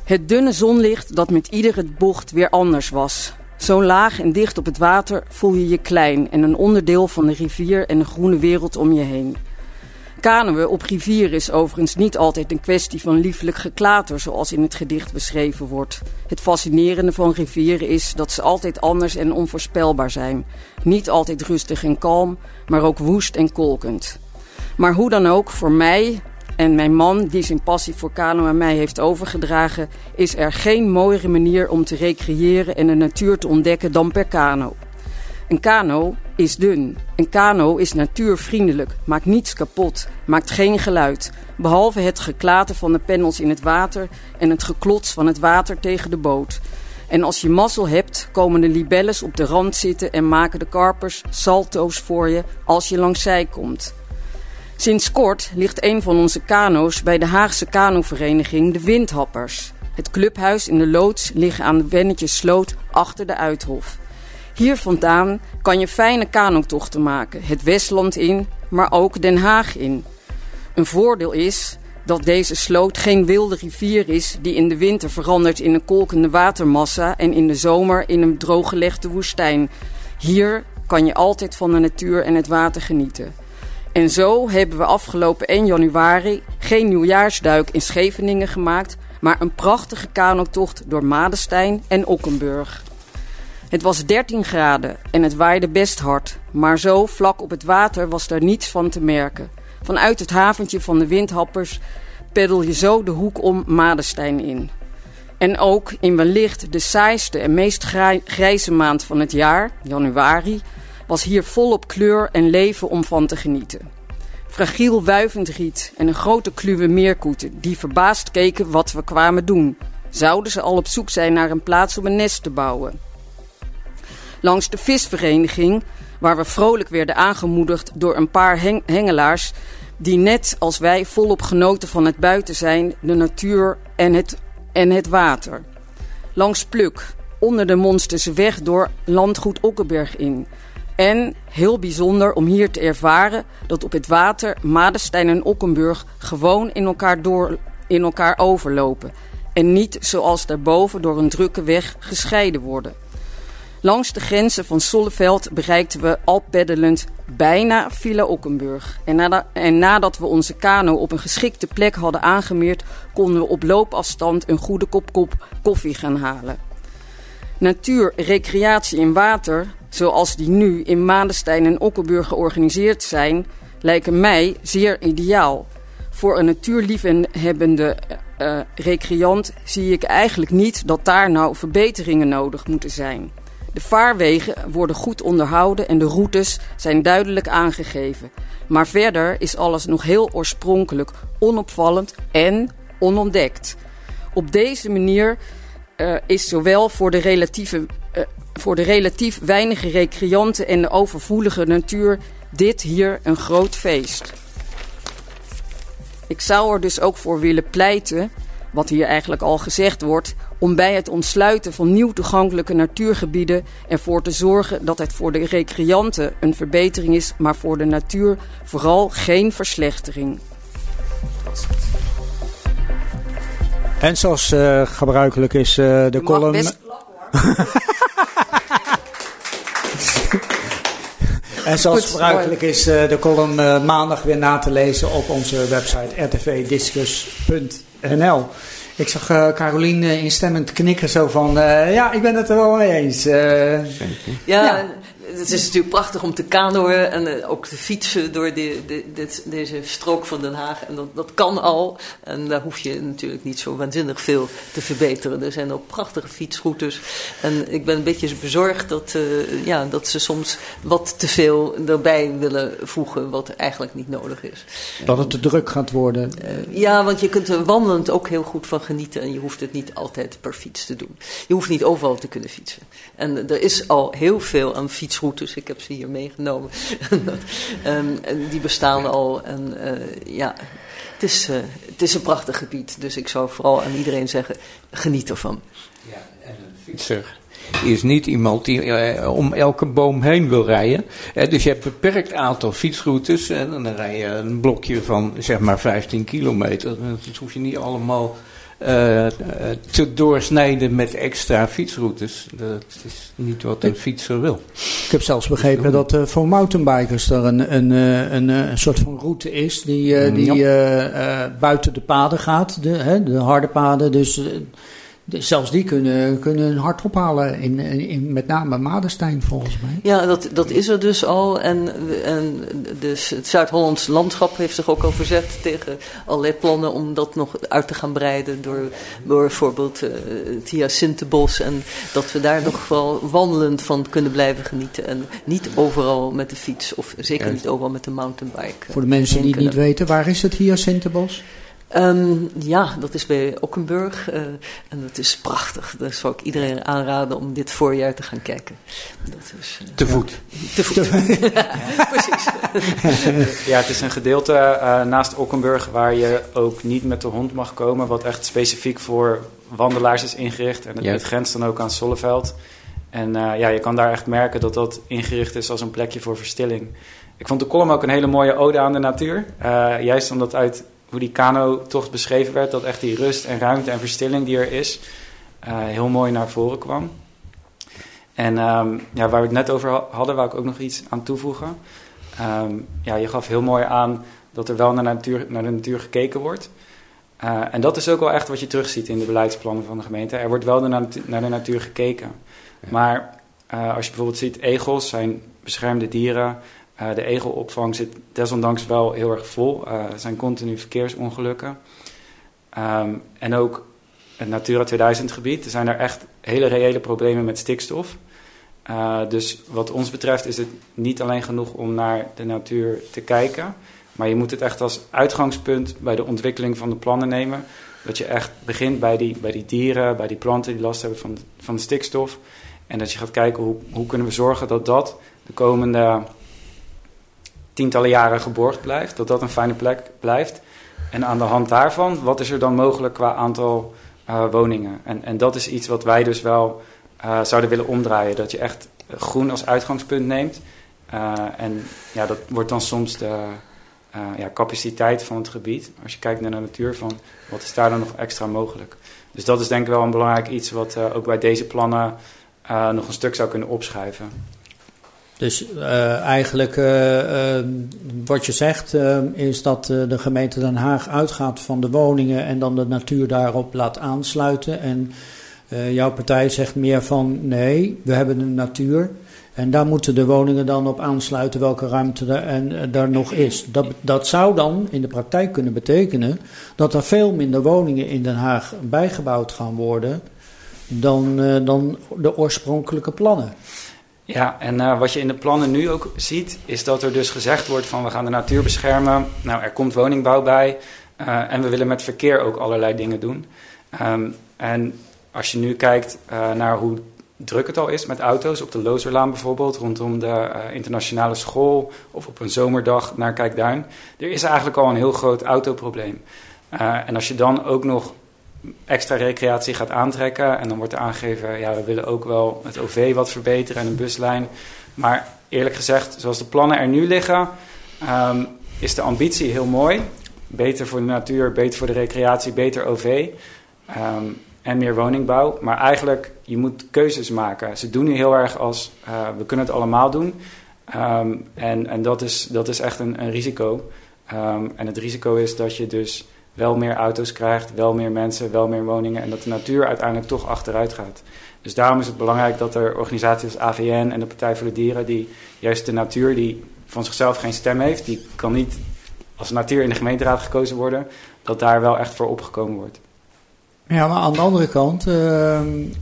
S6: Het dunne zonlicht dat met iedere bocht weer anders was. Zo laag en dicht op het water voel je je klein en een onderdeel van de rivier en de groene wereld om je heen. Kanoën op rivier is overigens niet altijd een kwestie van liefelijk geklater, zoals in het gedicht beschreven wordt. Het fascinerende van rivieren is dat ze altijd anders en onvoorspelbaar zijn. Niet altijd rustig en kalm, maar ook woest en kolkend. Maar hoe dan ook, voor mij en mijn man, die zijn passie voor kano aan mij heeft overgedragen, is er geen mooiere manier om te recreëren en de natuur te ontdekken dan per kano. Een kano is dun. Een kano is natuurvriendelijk, maakt niets kapot, maakt geen geluid, behalve het geklater van de panels in het water en het geklots van het water tegen de boot. En als je mazzel hebt, komen de libelles op de rand zitten en maken de karpers salto's voor je als je langs zij komt. Sinds kort ligt een van onze kano's bij de Haagse kanovereniging De Windhappers. Het clubhuis in de loods ligt aan de Wennetjesloot achter de Uithof. Hier vandaan kan je fijne kanotochten maken, het Westland in, maar ook Den Haag in. Een voordeel is dat deze sloot geen wilde rivier is die in de winter verandert in een kolkende watermassa en in de zomer in een drooggelegde woestijn. Hier kan je altijd van de natuur en het water genieten. En zo hebben we afgelopen 1 januari geen nieuwjaarsduik in Scheveningen gemaakt, maar een prachtige kanotocht door Madestein en Okkenburg. Het was 13 graden en het waaide best hard, maar zo vlak op het water was daar niets van te merken. Vanuit het haventje van de windhappers peddel je zo de hoek om Madestein in. En ook in wellicht de saaiste en meest grijze maand van het jaar, januari, was hier volop kleur en leven om van te genieten. Fragiel wuivend riet en een grote kluwe meerkoeten die verbaasd keken wat we kwamen doen. Zouden ze al op zoek zijn naar een plaats om een nest te bouwen? Langs de visvereniging, waar we vrolijk werden aangemoedigd door een paar hengelaars die net als wij volop genoten van het buiten zijn, de natuur en het, en het water. Langs Pluk, onder de Monsterse weg door landgoed Okkenberg in. En heel bijzonder om hier te ervaren dat op het water Madestein en Okkenburg gewoon in elkaar, door, in elkaar overlopen. En niet zoals daarboven door een drukke weg gescheiden worden. Langs de grenzen van Solleveld bereikten we al peddelend bijna Villa Okkenburg. En, en, nadat we onze kano op een geschikte plek hadden aangemeerd, konden we op loopafstand een goede kop, kop koffie gaan halen. Natuur, recreatie in water, zoals die nu in Maandenstein en Okkenburg georganiseerd zijn, lijken mij zeer ideaal. Voor een natuurliefhebbende uh, recreant zie ik eigenlijk niet dat daar nou verbeteringen nodig moeten zijn. De vaarwegen worden goed onderhouden en de routes zijn duidelijk aangegeven. Maar verder is alles nog heel oorspronkelijk, onopvallend en onontdekt. Op deze manier uh, is zowel voor de, relatieve, voor de relatief weinige recreanten en de overvoelige natuur dit hier een groot feest. Ik zou er dus ook voor willen pleiten, wat hier eigenlijk al gezegd wordt, om bij het ontsluiten van nieuw toegankelijke natuurgebieden ervoor te zorgen dat het voor de recreanten een verbetering is, maar voor de natuur vooral geen verslechtering.
S1: En zoals uh, gebruikelijk is uh, de
S6: Je
S1: column.
S6: Best... <laughs>
S1: en zoals
S6: Goed,
S1: gebruikelijk is uh, de column maandag weer na te lezen op onze website rtvdiscus.nl. Ik zag Carolien instemmend knikken zo van, ja, ik ben het er wel mee eens.
S2: ja,
S1: ja.
S2: Het is natuurlijk prachtig om te kanoën en uh, ook te fietsen door de, de, dit, deze strook van Den Haag. En dat, dat kan al. En daar hoef je natuurlijk niet zo waanzinnig veel te verbeteren. Er zijn ook prachtige fietsroutes. En ik ben een beetje bezorgd dat, uh, ja, dat ze soms wat te veel erbij willen voegen wat eigenlijk niet nodig is.
S1: Dat het te druk gaat worden.
S2: Uh, ja, want je kunt er wandelend ook heel goed van genieten. En je hoeft het niet altijd per fiets te doen. Je hoeft niet overal te kunnen fietsen. En er is al heel veel aan fietsroutes. Ik heb ze hier meegenomen. <laughs> um, en die bestaan al. En uh, ja, het is, uh, het is een prachtig gebied. Dus ik zou vooral aan iedereen zeggen, geniet ervan.
S3: Ja, en een fietser is niet iemand die uh, om elke boom heen wil rijden. Uh, dus je hebt een beperkt aantal fietsroutes. En dan rij je een blokje van zeg maar 15 kilometer. Dat hoef je niet allemaal te doorsnijden met extra fietsroutes. Dat is niet wat een fietser wil.
S1: Ik heb zelfs begrepen dat uh, voor mountainbikers er een, een, een, een, soort van route is die, die ja. buiten de paden gaat, de, hè, de harde paden. Dus zelfs die kunnen, kunnen een hart ophalen, in, in, met name Madenstein volgens mij.
S2: Ja, dat, dat is er dus al. En, en dus het Zuid-Hollands landschap heeft zich ook al verzet tegen allerlei plannen om dat nog uit te gaan breiden. Door, door bijvoorbeeld uh, het Hyacinthenbos. En dat we daar nog wel wandelend van kunnen blijven genieten. En niet overal met de fiets of zeker niet overal met de mountainbike.
S1: Voor de mensen die het niet weten, waar is het Hyacinthenbos?
S2: Um, ja, dat is bij Ockenburg uh, en dat is prachtig. Daar zou ik iedereen aanraden om dit voorjaar te gaan kijken.
S3: Dat is, uh, te voet.
S2: Te voet, ja, <laughs> <laughs> precies. <laughs>
S5: ja, het is een gedeelte uh, naast Ockenburg waar je ook niet met de hond mag komen, wat echt specifiek voor wandelaars is ingericht. En het, ja. het grenst dan ook aan Solleveld. En ja, je kan daar echt merken dat dat ingericht is als een plekje voor verstilling. Ik vond de column ook een hele mooie ode aan de natuur. juist omdat uit hoe die kano-tocht beschreven werd, dat echt die rust en ruimte en verstilling die er is, uh, heel mooi naar voren kwam. En um, ja, waar we het net over hadden, wou ik ook nog iets aan toevoegen. Um, ja, je gaf heel mooi aan dat er wel naar, natuur, naar de natuur gekeken wordt. Uh, en dat is ook wel echt wat je terugziet in de beleidsplannen van de gemeente. Er wordt wel naar, naar de natuur gekeken. Ja. Maar uh, als je bijvoorbeeld ziet, egels zijn beschermde dieren. Uh, de egelopvang zit desondanks wel heel erg vol. Uh, er zijn continu verkeersongelukken. Um, en ook het Natura 2000 gebied. Er zijn er echt hele reële problemen met stikstof. Uh, dus wat ons betreft is het niet alleen genoeg om naar de natuur te kijken. Maar je moet het echt als uitgangspunt bij de ontwikkeling van de plannen nemen. Dat je echt begint bij die, bij die dieren, bij die planten die last hebben van, van de stikstof. En dat je gaat kijken hoe, hoe kunnen we zorgen dat dat de komende tientallen jaren geborgd blijft, dat dat een fijne plek blijft. En aan de hand daarvan, wat is er dan mogelijk qua aantal uh, woningen? En, en dat is iets wat wij dus wel uh, zouden willen omdraaien. Dat je echt groen als uitgangspunt neemt. Uh, en ja, dat wordt dan soms de ja, capaciteit van het gebied. Als je kijkt naar de natuur, van wat is daar dan nog extra mogelijk? Dus dat is denk ik wel een belangrijk iets wat ook bij deze plannen nog een stuk zou kunnen opschuiven.
S1: Dus uh, eigenlijk uh, uh, wat je zegt is dat de gemeente Den Haag uitgaat van de woningen en dan de natuur daarop laat aansluiten. En jouw partij zegt meer van nee, we hebben de natuur en daar moeten de woningen dan op aansluiten welke ruimte er en, daar nog is. Dat, dat zou dan in de praktijk kunnen betekenen dat er veel minder woningen in Den Haag bijgebouwd gaan worden dan, dan de oorspronkelijke plannen.
S5: Ja, en uh, wat je in de plannen nu ook ziet, is dat er dus gezegd wordt van we gaan de natuur beschermen. Nou, er komt woningbouw bij uh, en we willen met verkeer ook allerlei dingen doen. Um, en als je nu kijkt uh, naar hoe druk het al is met auto's, op de Lozerlaan bijvoorbeeld, rondom de internationale school of op een zomerdag naar Kijkduin, er is eigenlijk al een heel groot autoprobleem. en als je dan ook nog extra recreatie gaat aantrekken. En dan wordt er aangegeven, ja, we willen ook wel het OV wat verbeteren en een buslijn. Maar eerlijk gezegd, zoals de plannen er nu liggen, um, is de ambitie heel mooi. Beter voor de natuur, beter voor de recreatie, beter OV. Um, en meer woningbouw. Maar eigenlijk, je moet keuzes maken. Ze doen nu heel erg als, uh, we kunnen het allemaal doen. Um, en en dat, is, dat is echt een, een risico. en het risico is dat je dus wel meer auto's krijgt, wel meer mensen, wel meer woningen en dat de natuur uiteindelijk toch achteruit gaat. Dus daarom is het belangrijk dat er organisaties als AVN en de Partij voor de Dieren, die juist de natuur die van zichzelf geen stem heeft, die kan niet als natuur in de gemeenteraad gekozen worden, dat daar wel echt voor opgekomen wordt.
S1: Ja, maar aan de andere kant, uh,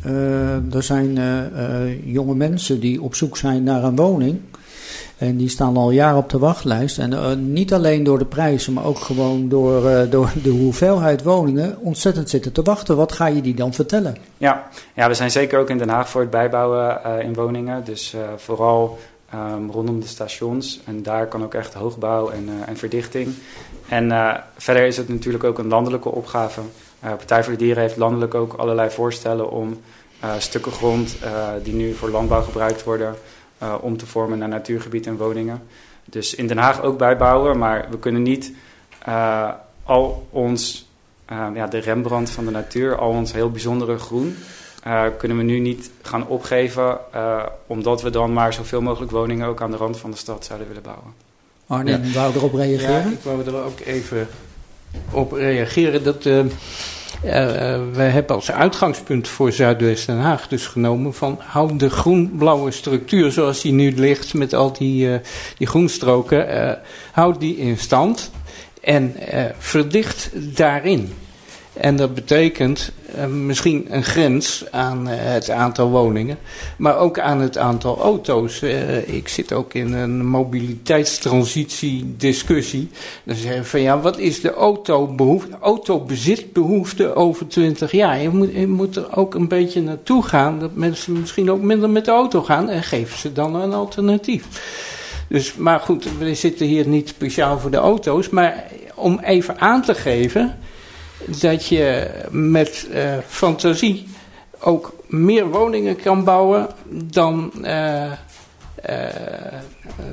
S1: uh, er zijn uh, jonge mensen die op zoek zijn naar een woning. En die staan al jaren op de wachtlijst. En niet alleen door de prijzen, maar ook gewoon door, door de hoeveelheid woningen ontzettend zitten te wachten. Wat ga je die dan vertellen?
S5: Ja, ja we zijn zeker ook in Den Haag voor het bijbouwen in woningen. Dus vooral um, rondom de stations. En daar kan ook echt hoogbouw en, en verdichting. En verder is het natuurlijk ook een landelijke opgave. Partij voor de Dieren heeft landelijk ook allerlei voorstellen om stukken grond die nu voor landbouw gebruikt worden, om te vormen naar natuurgebied en woningen. Dus in Den Haag ook bijbouwen, maar we kunnen niet al ons, ja, de Rembrandt van de natuur, al ons heel bijzondere groen, kunnen we nu niet gaan opgeven, omdat we dan maar zoveel mogelijk woningen ook aan de rand van de stad zouden willen bouwen.
S1: Arne, ja. wou erop reageren?
S3: Ja, ik wou er ook even op reageren. Dat, we hebben als uitgangspunt voor Zuidwest Den Haag dus genomen van hou de groen-blauwe structuur zoals die nu ligt met al die, uh, die groenstroken, houd die in stand en verdicht daarin. En dat betekent misschien een grens aan uh, het aantal woningen, maar ook aan het aantal auto's. Uh, ik zit ook in een mobiliteitstransitie-discussie. Dan zeggen van ja, wat is de autobehoefte, autobezitbehoefte over 20 jaar? Je moet, je moet er ook een beetje naartoe gaan dat mensen misschien ook minder met de auto gaan en geven ze dan een alternatief. Dus, maar goed, we zitten hier niet speciaal voor de auto's, maar om even aan te geven dat je met uh, fantasie ook meer woningen kan bouwen dan, uh, uh,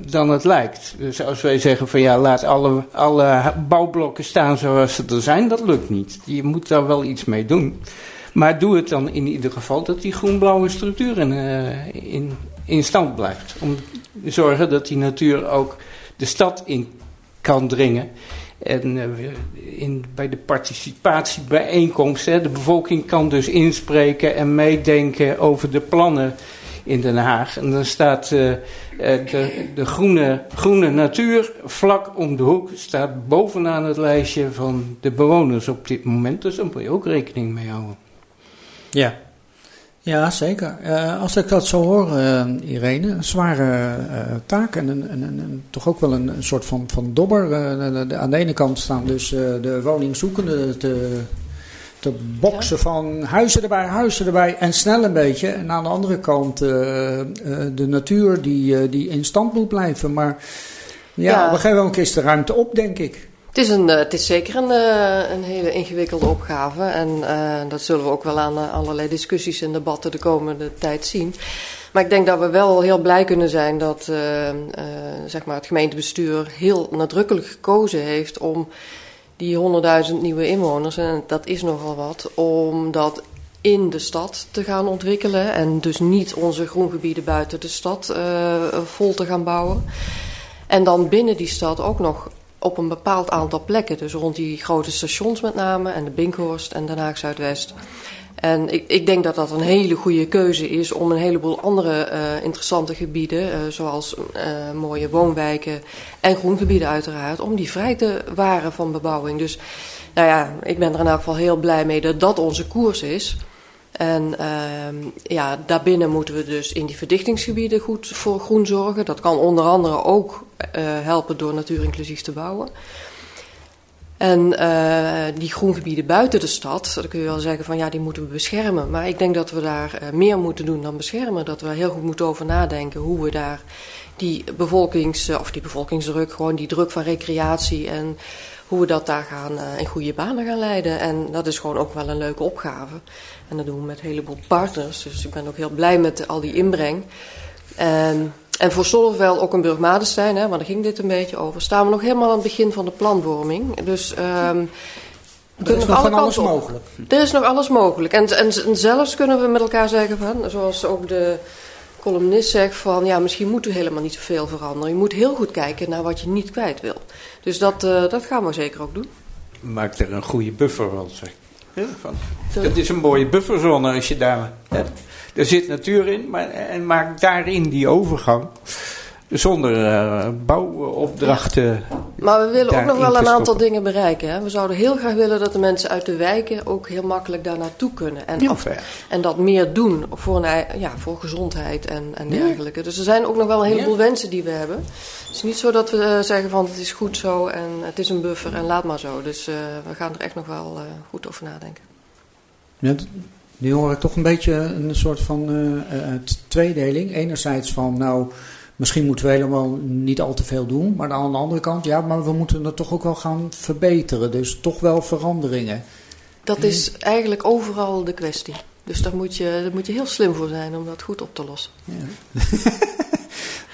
S3: dan het lijkt. Dus als wij zeggen van ja, laat alle, alle bouwblokken staan zoals ze er zijn, dat lukt niet. Je moet daar wel iets mee doen. Maar doe het dan in ieder geval dat die groen-blauwe structuur in, in, in stand blijft. Om te zorgen dat die natuur ook de stad in kan dringen. En uh, in, bij de participatiebijeenkomsten, de bevolking kan dus inspreken en meedenken over de plannen in Den Haag. En dan staat uh, de, de groene, groene natuur vlak om de hoek, staat bovenaan het lijstje van de bewoners op dit moment. Dus daar moet je ook rekening mee houden.
S1: Ja, ja, zeker. Uh, als ik dat zo hoor, uh, Irene, een zware uh, taak en, een, een, een, toch ook wel een, soort van, van dobber. Aan de ene kant staan dus de woningzoekenden te, te boksen ja. van huizen erbij, huizen erbij en snel een beetje. En aan de andere kant de natuur die, die in stand moet blijven. Maar ja, ja. op een gegeven moment is de ruimte op, denk ik.
S4: Het is, een, het is zeker een, een hele ingewikkelde opgave. En uh, dat zullen we ook wel aan allerlei discussies en debatten de komende tijd zien. Maar ik denk dat we wel heel blij kunnen zijn dat zeg maar het gemeentebestuur heel nadrukkelijk gekozen heeft om die 100.000 nieuwe inwoners, en dat is nogal wat, om dat in de stad te gaan ontwikkelen. En dus niet onze groengebieden buiten de stad vol te gaan bouwen. En dan binnen die stad ook nog op een bepaald aantal plekken. Dus rond die grote stations met name en de Binkhorst en Den Haag Zuidwest. En ik, ik, denk dat dat een hele goede keuze is om een heleboel andere uh, interessante gebieden, uh, zoals uh, mooie woonwijken en groengebieden uiteraard, om die vrij te waren van bebouwing. Dus nou ja, ik ben er in elk geval heel blij mee dat dat onze koers is. En uh, ja, daarbinnen moeten we dus in die verdichtingsgebieden goed voor groen zorgen. Dat kan onder andere ook uh, helpen door natuurinclusief te bouwen. En uh, die groengebieden buiten de stad, dan kun je wel zeggen van ja, die moeten we beschermen. Maar ik denk dat we daar uh, meer moeten doen dan beschermen. Dat we heel goed moeten over nadenken hoe we daar die bevolkings, of die bevolkingsdruk, gewoon die druk van recreatie en hoe we dat daar gaan uh, in goede banen gaan leiden. En dat is gewoon ook wel een leuke opgave. En dat doen we met een heleboel partners. Dus ik ben ook heel blij met al die inbreng. En, en voor Zonneveld ook een Burgmadenstein, hè, want daar ging dit een beetje over. Staan we nog helemaal aan het begin van de planvorming. Dus... Um,
S1: er is nog van alles op. mogelijk.
S4: Er is nog alles mogelijk. En, en, en, zelfs kunnen we met elkaar zeggen van, zoals ook de columnist zegt van, ja, misschien moet u helemaal niet zoveel veranderen. Je moet heel goed kijken naar wat je niet kwijt wil. Dus dat, uh, dat gaan we zeker ook doen.
S3: maak er een goede buffer van, zeg. Ja, van. Dat is een mooie bufferzone als je daar... Hè, er zit natuur in, maar, en maak daarin die overgang zonder uh, bouwopdrachten.
S4: Maar we willen ook nog wel een aantal dingen bereiken. Hè? We zouden heel graag willen dat de mensen uit de wijken ook heel makkelijk daar naartoe kunnen. En,
S3: Ja,
S4: en dat meer doen voor, een, ja, voor gezondheid en, en dergelijke. Dus er zijn ook nog wel een heleboel wensen die we hebben. Het is niet zo dat we eh, zeggen van het is goed zo en het is een buffer en laat maar zo. Dus eh, we gaan er echt nog wel eh, goed over nadenken.
S1: Nu hoor ik toch een beetje een soort van eh, eh, tweedeling. Enerzijds van, nou, misschien moeten we helemaal niet al te veel doen. Maar aan de andere kant, ja, maar we moeten het toch ook wel gaan verbeteren. Dus toch wel veranderingen.
S4: Dat is eigenlijk overal de kwestie. Dus daar moet, je, daar moet je heel slim voor zijn om dat goed op te lossen. <laughs>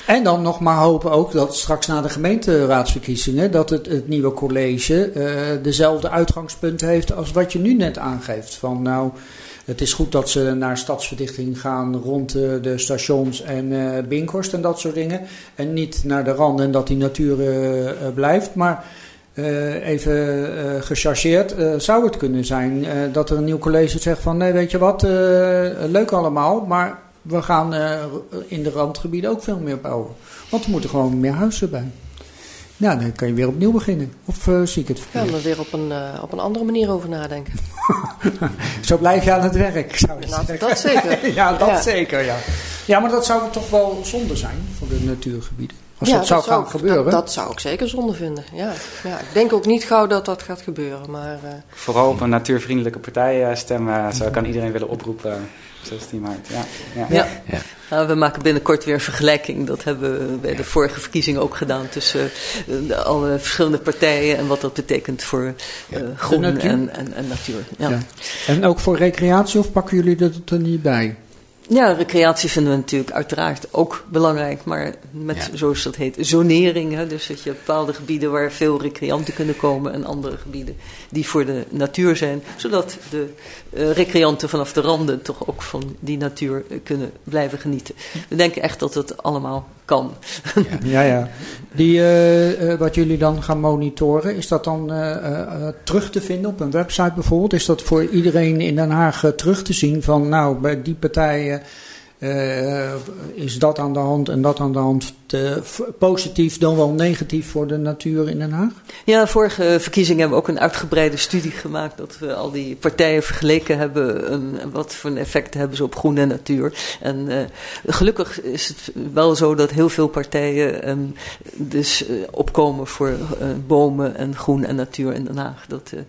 S1: En dan nog maar hopen ook dat straks na de gemeenteraadsverkiezingen... dat het, het nieuwe college eh, dezelfde uitgangspunt heeft als wat je nu net aangeeft. Van nou, het is goed dat ze naar stadsverdichting gaan rond eh, de stations en eh Binkhorst en dat soort dingen. En niet naar de randen en dat die natuur eh, blijft. Maar even eh gechargeerd, zou het kunnen zijn dat er een nieuw college zegt van... nee, weet je wat, leuk allemaal, maar we gaan in de randgebieden ook veel meer bouwen. Want er moeten gewoon meer huizen bij. Nou, dan kan je weer opnieuw beginnen. Of eh, zie ik het verkeerd?
S4: gaan er weer op een, eh, op een andere manier over nadenken. <laughs>
S1: Zo blijf je aan het werk, zou je
S4: Nou,
S1: zeggen.
S4: dat zeker. <laughs>
S1: ja, dat
S4: Ja.
S1: zeker, ja. Ja, maar dat zou toch wel zonde zijn voor de natuurgebieden. Als
S4: Ja,
S1: dat zou gaan gebeuren.
S4: Dat, dat zou ik zeker zonde vinden. Ja. Ja, ik denk ook niet gauw dat dat gaat gebeuren. Maar eh,
S5: Vooral op een natuurvriendelijke partij stemmen zou ik aan iedereen willen oproepen. Eh, 16 maart. Ja, ja.
S2: Ja.
S3: Ja.
S2: Nou, we maken binnenkort weer een vergelijking. Dat hebben we bij de vorige verkiezingen ook gedaan tussen eh, alle verschillende partijen en wat dat betekent voor eh, groen en, en, en natuur. Ja.
S1: Ja. En ook voor recreatie of pakken jullie dat er niet bij?
S2: Ja, recreatie vinden we natuurlijk uiteraard ook belangrijk, maar met,
S3: Ja.
S2: zoals dat heet, zonering. Hè? Dus dat je bepaalde gebieden waar veel recreanten kunnen komen en andere gebieden die voor de natuur zijn, zodat de eh, recreanten vanaf de randen toch ook van die natuur eh, kunnen blijven genieten. We denken echt dat het allemaal kan.
S1: Ja, ja. Die, eh, wat jullie dan gaan monitoren, is dat dan terug te vinden op een website bijvoorbeeld? Is dat voor iedereen in Den Haag terug te zien van, nou, bij die partijen is dat aan de hand en dat aan de hand? F- positief dan wel negatief voor de natuur in Den Haag?
S2: Ja, vorige verkiezingen hebben we ook een uitgebreide studie gemaakt. Dat we al die partijen vergeleken hebben. en wat voor een effect hebben ze op groen en natuur. En eh, gelukkig is het wel zo dat heel veel partijen ehm, dus eh, opkomen voor eh, bomen en groen en natuur in Den Haag. Dat eh,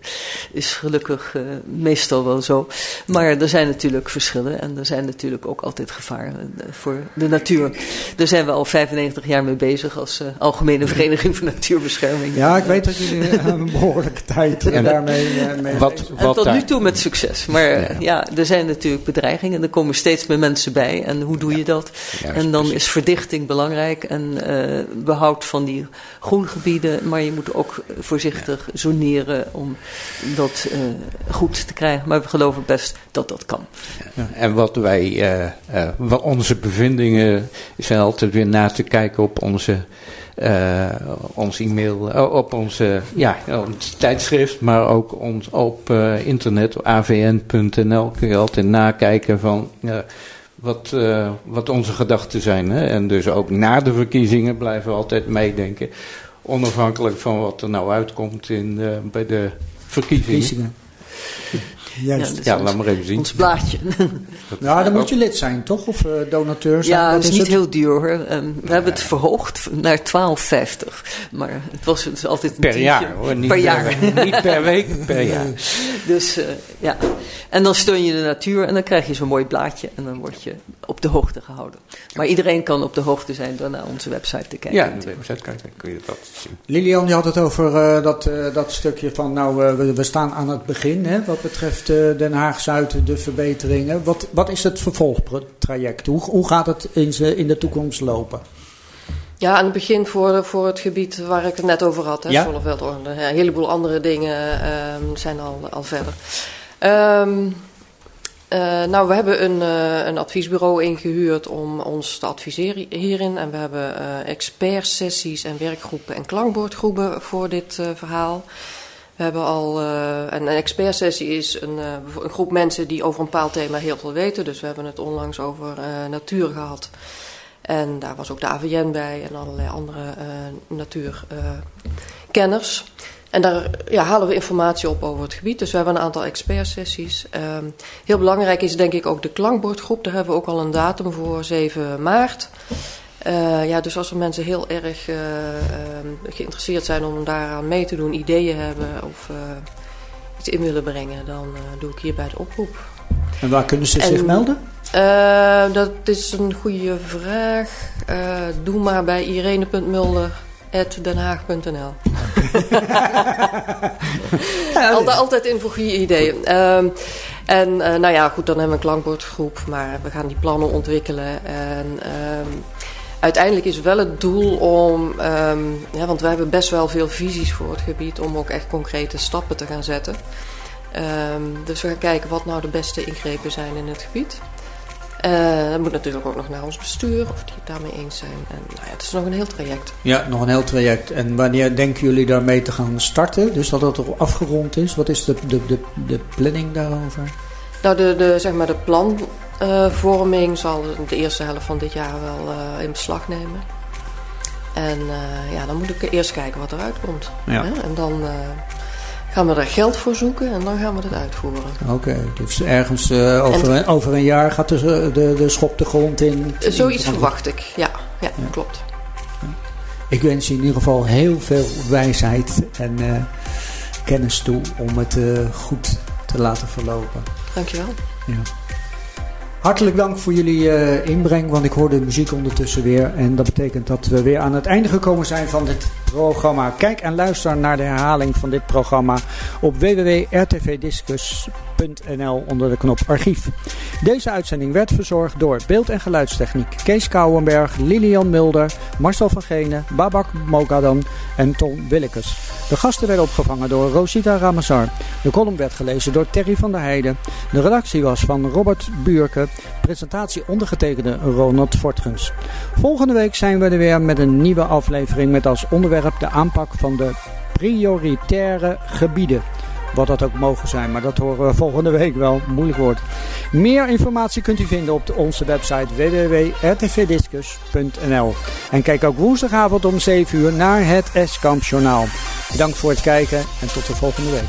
S2: is gelukkig eh, meestal wel zo. Maar er zijn natuurlijk verschillen. En er zijn natuurlijk ook altijd gevaren eh, voor de natuur. Daar zijn we al 95 jaar mee bezig als eh, Algemene Vereniging voor Natuurbescherming.
S1: Ja, ik weet dat jullie eh, <laughs> een behoorlijke tijd eh,
S3: En
S1: daarmee mee
S3: Wat,
S1: bezig
S2: En tot nu toe met succes. Maar ja. er zijn natuurlijk bedreigingen. Er komen steeds meer mensen bij. En hoe doe je dat?
S3: Juist,
S2: en dan
S3: precies.
S2: is verdichting belangrijk. En eh, behoud van die groengebieden. Maar je moet ook voorzichtig zoneren om dat goed te krijgen. Maar we geloven best dat dat kan.
S3: En wat wij, eh, eh, wat onze bevindingen zijn altijd weer na te kijken op onze, ons e-mail, eh, op onze, ja, ons tijdschrift, maar ook ons, op eh, internet, avn.nl kun je altijd nakijken van wat, wat onze gedachten zijn. Hè? En dus ook na de verkiezingen blijven we altijd meedenken, onafhankelijk van wat er nou uitkomt in, bij de verkiezingen.
S1: Juist.
S2: dus
S3: Ja,
S2: ons,
S3: laat maar even zien.
S2: ons blaadje. <laughs>
S1: Nou, dan moet je lid zijn, toch? Of eh, donateur zijn?
S2: Ja, het is niet
S1: het?
S2: heel duur hoor. Ehm, we hebben het verhoogd naar 12,50. Maar het was is altijd een
S3: Per
S2: tientje.
S3: jaar hoor, niet
S2: Per jaar.
S3: niet per week, per <laughs> jaar.
S2: Dus eh, ja. En dan steun je de natuur en dan krijg je zo'n mooi blaadje en dan word je op de hoogte gehouden. Maar iedereen kan op de hoogte zijn door naar onze website te kijken.
S3: Ja, de website kan je- kun je dat zien.
S1: Lilian, je had het over eh, dat, eh, dat stukje van, nou, eh, we, we staan aan het begin, hè, wat betreft Den Haag-Zuid, de verbeteringen. Wat, wat is het vervolgtraject? Hoe, hoe gaat het in, in de toekomst lopen?
S4: Ja, aan het begin voor, voor het gebied waar ik het net over had, hè,
S1: Ja.
S4: Zonneveld, Oranje. Ja, een heleboel andere dingen ehm, zijn al, al verder. Ehm, eh, nou, we hebben een, eh, een adviesbureau ingehuurd om ons te adviseren hierin. En we hebben eh expertsessies en werkgroepen en klankbordgroepen voor dit verhaal. We hebben al uh, een, een expertsessie is een, uh, een, groep mensen die over een bepaald thema heel veel weten. Dus we hebben het onlangs over uh, natuur gehad. En daar was ook de AVN bij en allerlei andere natuurkenners. En daar ja, halen we informatie op over het gebied. Dus we hebben een aantal expertsessies. Um, heel belangrijk is denk ik ook de klankbordgroep. Daar hebben we ook al een datum voor, 7 maart. Uh, ja, dus als er mensen heel erg uh, uh, geïnteresseerd zijn om daaraan mee te doen, ideeën hebben of iets in willen brengen, dan doe ik hierbij de oproep.
S1: En waar kunnen ze en, zich melden?
S4: dat is een goede vraag. doe maar bij irene.mulder.denhaag.nl <laughs> altijd, altijd in voor goede ideeën. Um, en nou ja, goed, dan hebben we een klankbordgroep, maar we gaan die plannen ontwikkelen. En um, uiteindelijk is wel het doel om, um, ja, want wij hebben best wel veel visies voor het gebied, om ook echt concrete stappen te gaan zetten. Um, dus we gaan kijken wat nou de beste ingrepen zijn in het gebied. Uh, dat moet natuurlijk ook nog naar ons bestuur, of die het daarmee eens zijn. En nou ja, het is nog een heel traject.
S1: Ja, nog een heel traject. En wanneer denken jullie daarmee te gaan starten? Dus dat het er afgerond is? Wat is de, de, de, de planning daarover?
S4: Nou, de, de, zeg maar de plan vorming zal de eerste helft van dit jaar wel uh, in beslag nemen. En uh, ja, dan moet ik eerst kijken wat eruit komt. Ja. Hè? En dan gaan we daar geld voor zoeken en dan gaan we het uitvoeren.
S1: Oké, okay, dus ergens over, en, over een jaar gaat de, de, de schop de grond in?
S4: Zoiets verwacht ik, ja, ja, ja. klopt.
S1: Ik wens je in ieder geval heel veel wijsheid en kennis toe om het goed te laten verlopen.
S4: Dankjewel. Ja.
S1: Hartelijk dank voor jullie uh, inbreng, want ik hoor de muziek ondertussen weer. En dat betekent dat we weer aan het einde gekomen zijn van dit programma. Kijk en luister naar de herhaling van dit programma op www.rtvdiscus.nl onder de knop archief. Deze uitzending werd verzorgd door beeld- en geluidstechniek Kees Kouwenberg, Lilian Mulder, Marcel van Genen, Babak Mogadan en Tom Willekes. De gasten werden opgevangen door Rosita Ramazar. De column werd gelezen door Terry van der Heijden. De redactie was van Robert Buurke. Presentatie ondergetekende Ronald Fortgens. Volgende week zijn we er weer met een nieuwe aflevering met als onderwerp de aanpak van de prioritaire gebieden. Wat dat ook mogen zijn, maar dat horen we volgende week wel. Moeilijk woord. Meer informatie kunt u vinden op onze website www.rtvdiscus.nl En kijk ook woensdagavond om 7 uur naar het Eskamp Journaal. Bedankt voor het kijken en tot de volgende week.